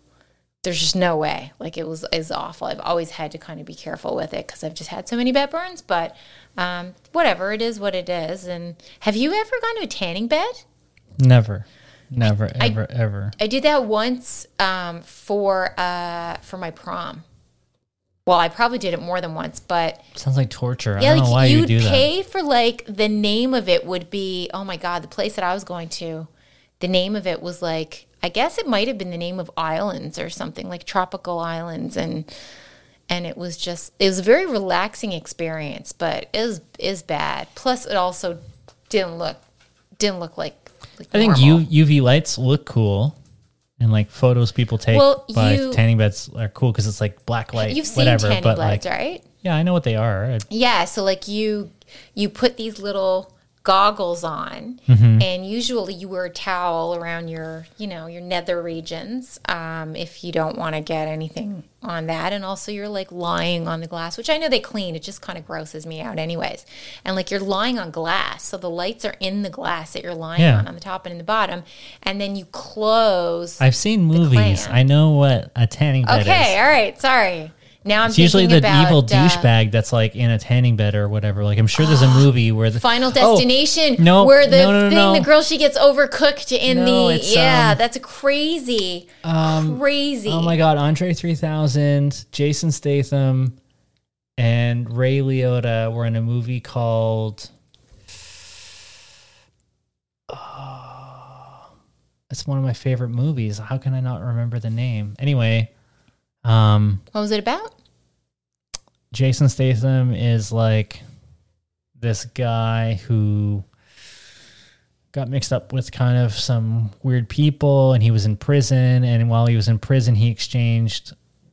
there's just no way. Like it was is awful. I've always had to kind of be careful with it because I've just had so many bad burns. But um, whatever, it is what it is. And have you ever gone to a tanning bed? never never ever ever I did that once um, for uh, for my prom. Well, I probably did it more than once, but sounds like torture i yeah, don't know why like you you'd do that pay for like the name of it would be oh my god, the place that I was going to, the name of it was like I guess it might have been the name of islands or something like tropical islands and and it was just it was a very relaxing experience, but it was is bad. Plus, it also didn't look didn't look like like I think normal. U, UV lights look cool, and like photos people take Well, by you- tanning beds are cool because it's like black light, You've seen whatever. tanning but beds, like, right? yeah, I know what they are. Yeah, so like you you put these little goggles on Mm-hmm. and usually you wear a towel around your you know your nether regions um, if you don't want to get anything on that and also you're like lying on the glass which i know they clean it just kind of grosses me out anyways and like you're lying on glass so the lights are in the glass that you're lying Yeah. on on the top and in the bottom and then you close I've seen movies. I know what a tanning bed is. okay is. all right sorry now i'm It's usually the about, evil uh, douchebag that's like in a tanning bed or whatever. Like I'm sure there's a *gasps* movie where the Final Oh, Destination, no, where the no, no, no, thing, the girl, she gets overcooked in the yeah, um, that's crazy, crazy. Oh my god, Andre 3000, Jason Statham, and Ray Liotta were in a movie called. Oh, it's one of my favorite movies. How can I not remember the name? Anyway, um, What was it about? Jason Statham is like this guy who got mixed up with kind of some weird people and he was in prison and while he was in prison he exchanged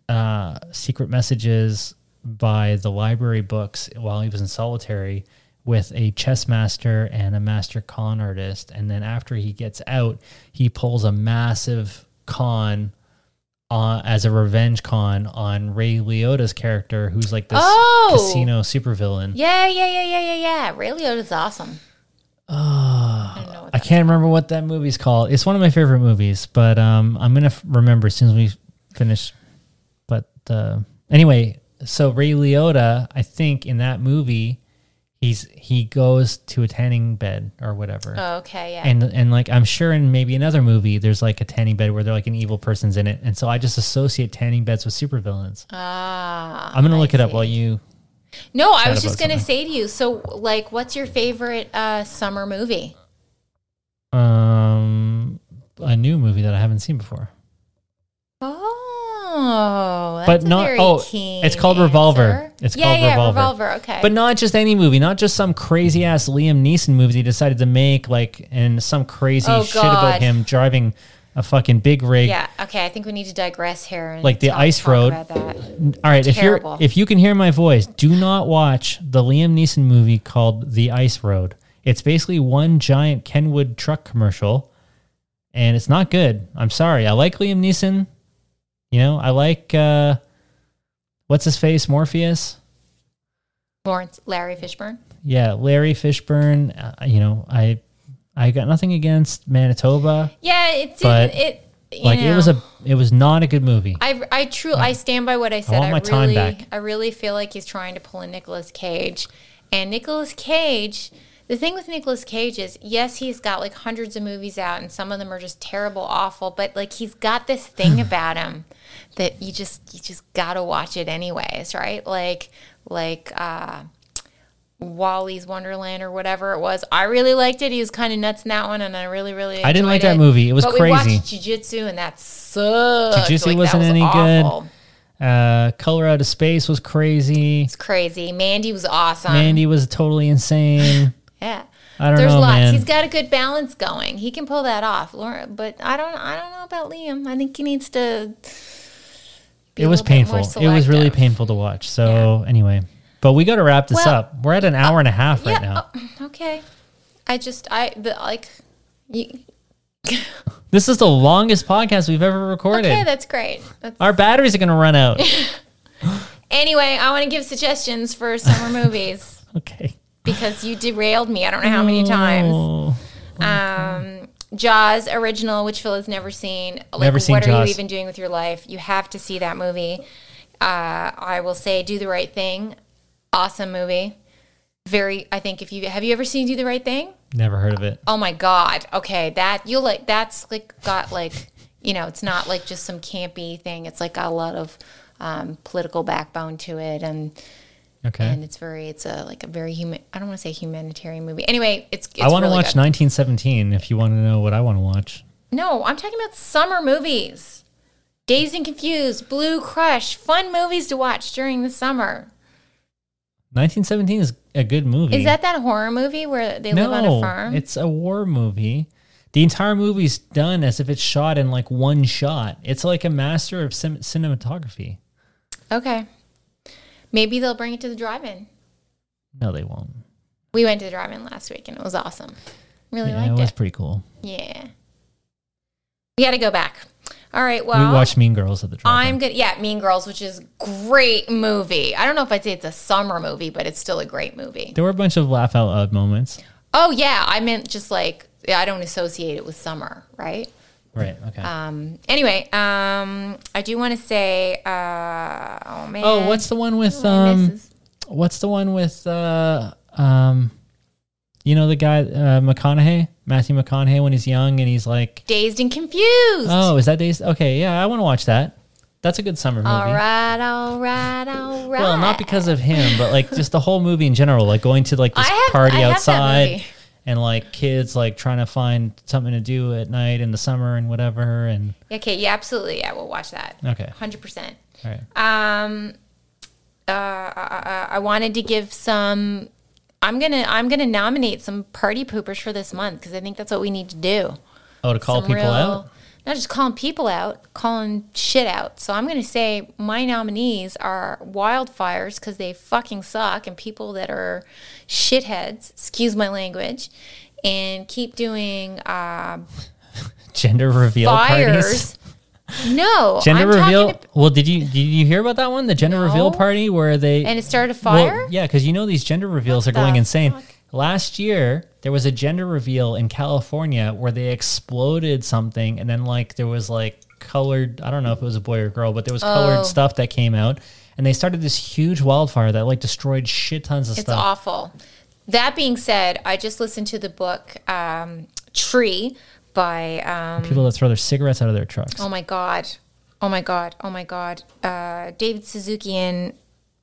uh, secret messages by the library books while he was in solitary with a chess master and a master con artist and then after he gets out he pulls a massive con on as a revenge con on Ray Liotta's character who's like this Oh! casino supervillain. Yeah, yeah, yeah, yeah, yeah, yeah. Ray Liotta's awesome. I know what I can't remember what that movie's called. It's one of my favorite movies, but um, I'm gonna f- remember as soon as we finish. But uh, anyway, so Ray Liotta, I think in that movie, he's he goes to a tanning bed or whatever, Oh, okay, yeah. and and like I'm sure in maybe another movie, there's like a tanning bed where they're like an evil person's in it, and so I just associate tanning beds with supervillains. ah, I'm gonna I look it up while you. No, I was just gonna say to you. So, like, what's your favorite uh, summer movie? Um, a new movie that I haven't seen before. Oh, Oh, but that's a not- very oh, keen it's called Revolver. answer. It's yeah, called yeah, Revolver. Revolver. Okay, But not just any movie, not just some crazy ass Liam Neeson movie he decided to make, like, and some crazy Oh, shit about him driving a fucking big rig. yeah, okay. I think we need to digress here. And Like the talk- ice talk road. All right, if you're if you can hear my voice, do not watch the Liam Neeson movie called The Ice Road. It's basically one giant Kenwood truck commercial, and it's not good. I'm sorry. I like Liam Neeson. You know, I like uh, what's his face, Morpheus. Lawrence Larry Fishburne. Yeah, Larry Fishburne. Uh, you know, I I got nothing against Manitoba. Yeah, it But, didn't. It you Like it was a it was not a good movie. I, I true I stand by what I said. want my time really back. I really feel like he's trying to pull a Nicolas Cage. And Nicolas Cage, the thing with Nicolas Cage is yes, he's got like hundreds of movies out and some of them are just terrible, awful, but like he's got this thing *sighs* about him that you just you just gotta watch it anyways, right? Like like uh Wally's Wonderland or whatever it was. I really liked it. He was kind of nuts in that one, and I really, really. I didn't like enjoyed that movie. It was but crazy. We watched Jiu-Jitsu, and that sucked. Jiu-Jitsu Like, wasn't was any awful. good. Uh, Color Out of Space was crazy. It's crazy. Mandy was awesome. Mandy was totally insane. *laughs* yeah. I don't There's know, lots. man. He's got a good balance going. He can pull that off. Laura, but I don't. I don't know about Liam. I think he needs to. It was painful. It was really painful to watch. So anyway, but we got to wrap this Well, up. We're at an hour and a half right Yeah. now. oh, okay. I just. I the like. You, *laughs* This is the longest podcast we've ever recorded. okay, that's great. That's, Our batteries are going to run out. *laughs* anyway, I want to give suggestions for summer movies *laughs* okay. because you derailed me. I don't know how many times. Oh. um, Jaws original, which Phil has never seen. Like, Never seen what are you even doing with your life? You have to see that movie. Uh, I will say, Do the Right Thing, awesome movie. Very, I think if you have you ever seen Do the Right Thing? Never heard of it. Oh my God. Okay, that you'll like. That's like got like you know, it's not like just some campy thing. It's like got a lot of um, political backbone to it, and Okay. and it's very, it's a like a very human. I don't want to say humanitarian movie. Anyway, it's. it's I want to really watch good. 1917 if you want to know what I want to watch. No, I'm talking about summer movies. Dazed and Confused, Blue Crush, fun movies to watch during the summer. 1917 is a good movie. Is that that horror movie where they live on a farm? It's a war movie. the entire movie's done as if it's shot in like one shot. It's like a master of cin- cinematography. Okay. Maybe they'll bring it to the drive-in. No, they won't. We went to the drive-in last week and it was awesome. Really Yeah, it liked was it. Was pretty cool. Yeah. We got to go back. All right. Well, we watched Mean Girls at the drive-in. I'm good. Yeah, Mean Girls, which is great movie. I don't know if I'd say it's a summer movie, but it's still a great movie. there were a bunch of laugh out loud moments. Oh yeah, I meant just like I don't associate it with summer, right? Right. Okay. Um. Anyway, um, I do want to say, uh, oh man. oh, what's the one with my um? What's the one with uh um? You know the guy uh, McConaughey, Matthew McConaughey, when he's young and he's like, Dazed and Confused. oh, is that days? Okay, yeah, I want to watch that. That's a good summer movie. all right, all right, all right. Well, not because of him, but like just the whole movie in general, like going to like this have- party I outside. And like kids like trying to find something to do at night in the summer and whatever. And Okay, yeah, absolutely. Yeah, we'll watch that. okay, Hundred percent. all right. Um, uh, I, I wanted to give some. I'm gonna I'm gonna nominate some party poopers for this month because I think that's what we need to do. Oh, to call Some people out. Not just calling people out, calling shit out. So I'm gonna say my nominees are wildfires because they fucking suck and people that are shitheads. Excuse my language. And keep doing uh, *laughs* Gender reveal parties. fires. No, *laughs* Gender I'm reveal. to- well, did you did you hear about that one? The gender reveal party where they and it started a Well, fire. yeah, because you know these gender reveals are going insane. fuck? Last year there was a gender reveal in California where they exploded something, and then like there was like colored. I don't know if it was a boy or girl, but there was Oh. colored stuff that came out, and they started this huge wildfire that like destroyed shit tons of stuff. It's stuff. awful. That being said, I just listened to the book um, Tree by um, People that throw their cigarettes out of their trucks. oh my god, oh my god, oh my god, uh, David Suzuki and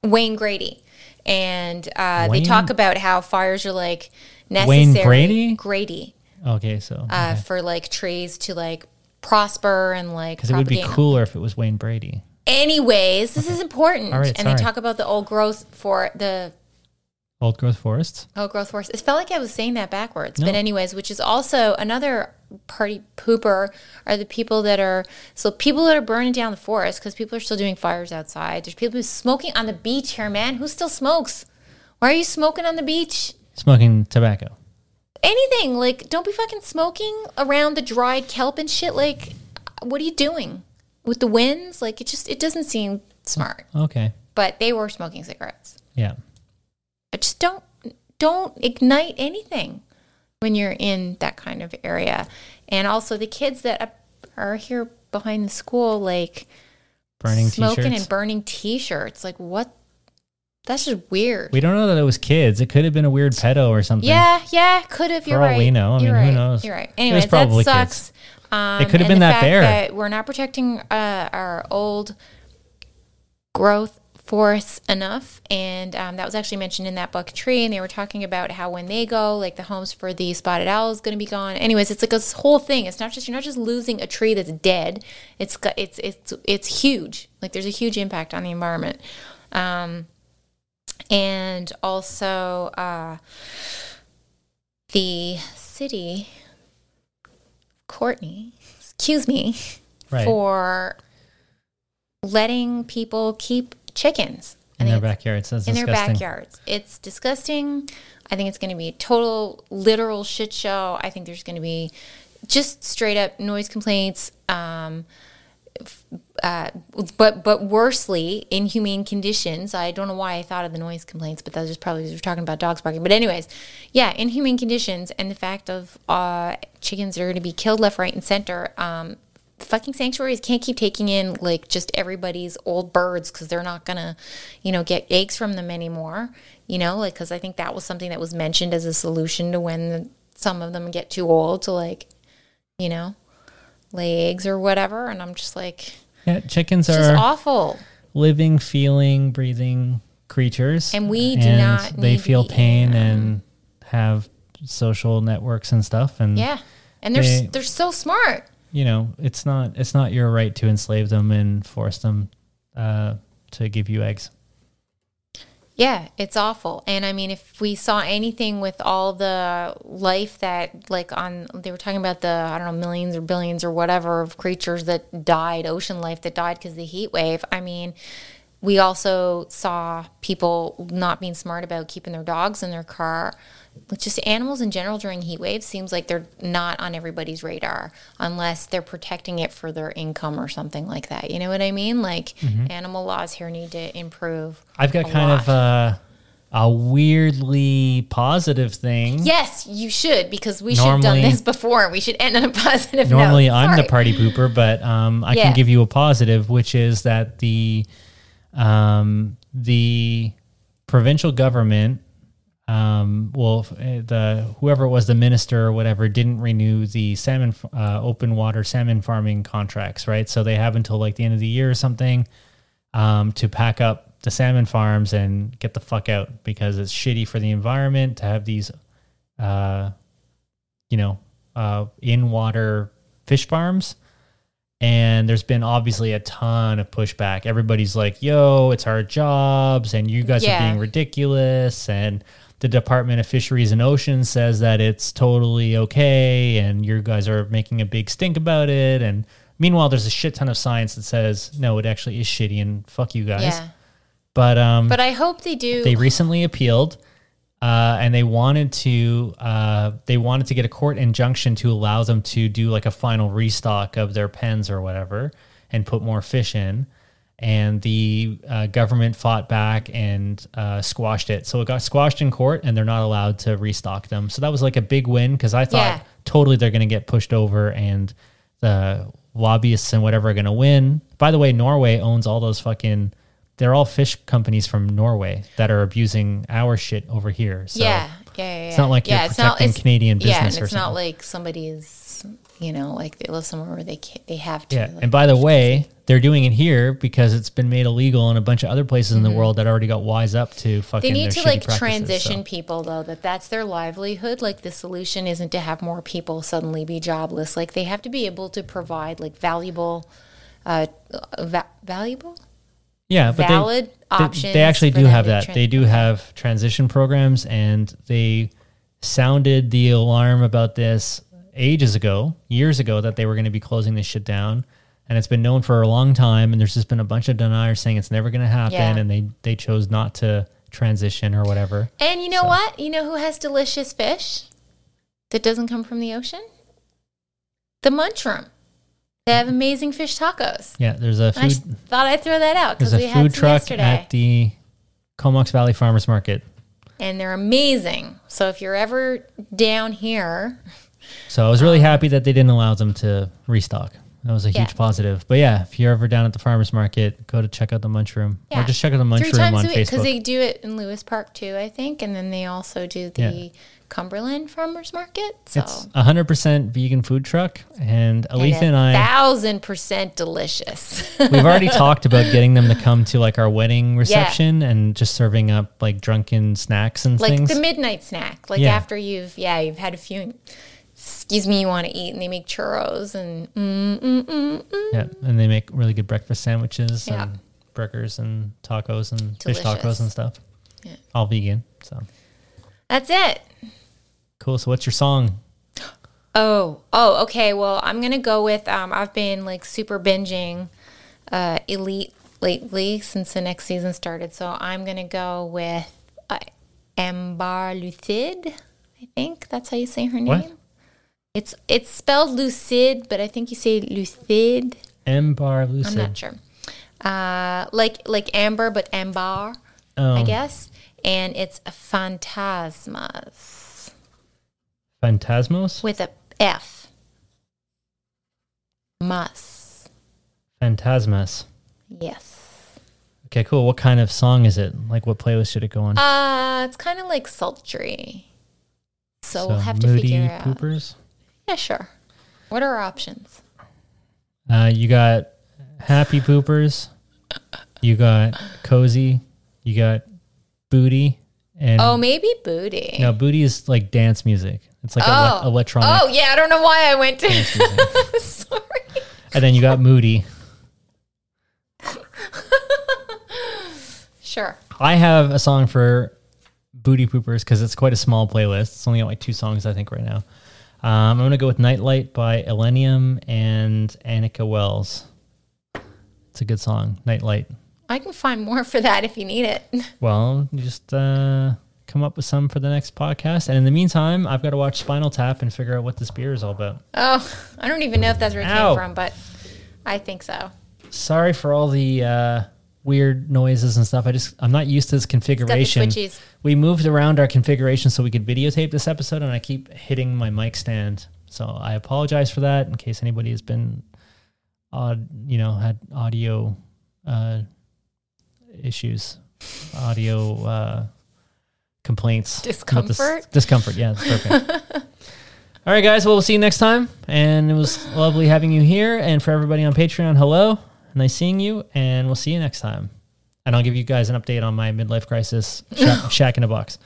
Wayne Grady, and uh, they talk about how fires are like necessary. Wayne Brady? Grady, Okay, so uh, for like trees to like prosper and like because it would be cooler if it was Wayne Brady. Anyways, this is important, right, and they talk about the old growth for the Old growth forests. Oh, growth force. It felt like I was saying that backwards. No. But anyways, which is also another party pooper are the people that are so people that are burning down the forest because people are still doing fires outside. There's people who's smoking on the beach here, man. Who still smokes? Why are you smoking on the beach? Smoking tobacco. Anything like don't be fucking smoking around the dried kelp and shit. Like, what are you doing with the winds? Like, it just it doesn't seem smart. Okay. But they were smoking cigarettes. Yeah. But just don't don't ignite anything when you're in that kind of area. And also the kids that are here behind the school, like Burning smoking t-shirts. and burning T-shirts. Like what? That's just weird. we don't know that it was kids. It could have been a weird pedo or something. yeah, yeah, could have. You're For all right. we know. I You're mean, who knows? You're right. Anyways, that probably sucks. Um, It could have been that fact bear. That we're not protecting uh, our old growth forests enough, and um, that was actually mentioned in that book tree. And they were talking about how when they go, like the homes for the spotted owl is going to be gone. Anyways, it's like this whole thing. It's not just you're not just losing a tree that's dead. It's it's it's it's huge. Like there's a huge impact on the environment. Um, and also uh, the city Courtenay, excuse me, Right. for letting people keep chickens in their backyards. That's in their backyards. It's disgusting. I think it's going to be a total literal shit show. I think there's going to be just straight up noise complaints. Um, uh, but but worsely inhumane conditions. I don't know why I thought of the noise complaints, but that's just probably because we're talking about dogs barking. But anyways, yeah, inhumane conditions and the fact of uh, chickens are going to be killed left, right, and center. Um, fucking sanctuaries can't keep taking in like just everybody's old birds because they're not gonna, you know, get eggs from them anymore. You know, like because I think that was something that was mentioned as a solution to when the, some of them get too old to like, you know, lay eggs or whatever. And I'm just like, Yeah, chickens are awful. living, feeling, breathing creatures, And we do not They feel pain and have social networks and stuff. And Yeah, and they're s They- they're so smart. You know, it's not it's not your right to enslave them and force them uh, to give you eggs. Yeah, it's awful. And I mean, if we saw anything with all the life that, like, on, they were talking about the, I don't know, millions or billions or whatever of creatures that died, ocean life that died because the heat wave. I mean, we also saw people not being smart about keeping their dogs in their car. Just animals in general during heat waves seems like they're not on everybody's radar unless they're protecting it for their income or something like that. You know what I mean? Like animal laws here need to improve. I've got kind of a, a weirdly positive thing. Yes, you should because we should have done this before and we should end on a positive note. Normally, note. I'm the party pooper, but um, I Yeah. can give you a positive, which is that the um, the provincial government, um, well, eh, the whoever it was, the minister or whatever, didn't renew the salmon uh, open water salmon farming contracts, right? So they have until like the end of the year or something um, to pack up the salmon farms and get the fuck out because it's shitty for the environment to have these, uh, you know, uh, in water fish farms. And there's been obviously a ton of pushback. Everybody's like, yo, it's our jobs, and you guys Yeah. are being ridiculous. And the Department of Fisheries and Oceans says that it's totally okay, and you guys are making a big stink about it. And meanwhile, there's a shit ton of science that says, no, it actually is shitty, and fuck you guys. Yeah. But um, But I hope they do. they recently appealed uh, and they wanted to uh, they wanted to get a court injunction to allow them to do like a final restock of their pens or whatever and put more fish in and the uh, government fought back and uh, squashed it so it got squashed in court and they're not allowed to restock them so that was like a big win because i thought Yeah. totally they're going to get pushed over and the lobbyists and whatever are going to win by the way norway owns all those fucking they're all fish companies from Norway that are abusing our shit over here. So yeah, yeah, yeah, yeah. it's not like you're yeah, protecting Canadian Yeah, and business or it's not like somebody's, you know, like they live somewhere where they can't, they have to. Yeah. like- And by the way, they're doing it here because it's been made illegal in a bunch of other places in the world that already got wise up to fucking Mm-hmm. they need to like transition so. people though that that's their livelihood like the solution isn't to have more people suddenly be jobless like they have to be able to provide like valuable uh va- valuable Yeah, but they- valid they, options They actually do have that. they do have transition programs, and they sounded the alarm about this ages ago, years ago, that they were going to be closing this shit down. And it's been known for a long time, and there's just been a bunch of deniers saying it's never going to happen, Yeah. and they they chose not to transition or whatever. and you know what you know who has delicious fish that doesn't come from the ocean the munchroom they have amazing fish tacos Yeah, there's a I food just thought I'd throw that out there's because a we had food truck yesterday. at the Comox Valley Farmers Market. and they're amazing. So if you're ever down here, So I was really happy that they didn't allow them to restock. That was a Um, Yeah. huge positive. But yeah, if you're ever down at the farmers market, go to check out the Munch Room or Yeah. just check out the Munch three Room on a week because they do it in Lewis Park too, I think, and then they also do the Yeah. Cumberland Farmers Market. So It's a hundred percent vegan food truck, and Alethea and I thousand percent delicious. *laughs* we've already talked about getting them to come to like our wedding reception and just serving up like drunken snacks and like things. the midnight snack. Like Yeah. after you've yeah you've had a few. Excuse me, you want to eat, and they make churros and mm, mm, mm, mm. yeah, and they make really good breakfast sandwiches Yeah. and burgers and tacos and fish tacos and stuff. Yeah. All vegan. So that's it. cool. So what's your song? *gasps* Oh, oh, okay. Well, I'm gonna go with. Um, I've been like super binging uh, Elite lately since the next season started, so I'm gonna go with uh, Ambar Lucid. I think that's how you say her name. What? It's it's spelled Lucid, but I think you say Lucid. M Bar I'm not sure. Uh, like like Amber, but Ambar, Oh, I guess. And it's Fantasmas Phantasmos. with a F. Mas. Fantasmas. Yes. Okay, cool. What kind of song is it? Like, what playlist should it go on? Uh, it's kind of like sultry. So, we'll have to figure out. Yeah, sure. What are our options? Uh, you got happy poopers. You got cozy. You got booty. And Oh, maybe booty. no, booty is like dance music. It's like Oh. ele- electronic. Oh, yeah. I don't know why I went to. *laughs* Sorry. And then you got moody. *laughs* Sure. I have a song for Booty Poopers because it's quite a small playlist. It's only got like two songs, I think, right now. Um, I'm going to go with Nightlight by Illenium and Annika Wells. It's a good song, Nightlight. I can find more for that if you need it. *laughs* Well, just uh, come up with some for the next podcast. And in the meantime, I've got to watch Spinal Tap and figure out what this beer is all about. Oh, I don't even know if that's where it Ow. came from, but I think so. Sorry for all the uh, weird noises and stuff. I just I'm not used to this configuration. We moved around our configuration so we could videotape this episode, and I keep hitting my mic stand. So I apologize for that in case anybody has been odd, you know, had audio uh, issues, audio uh, complaints, with this- Discomfort? discomfort. Yeah, that's perfect. *laughs* All right, guys. Well, we'll see you next time. And it was lovely having you here. And for everybody on Patreon, hello. Nice seeing you. And we'll see you next time. And I'll give you guys an update on my midlife crisis, shack, *laughs* shack in a box.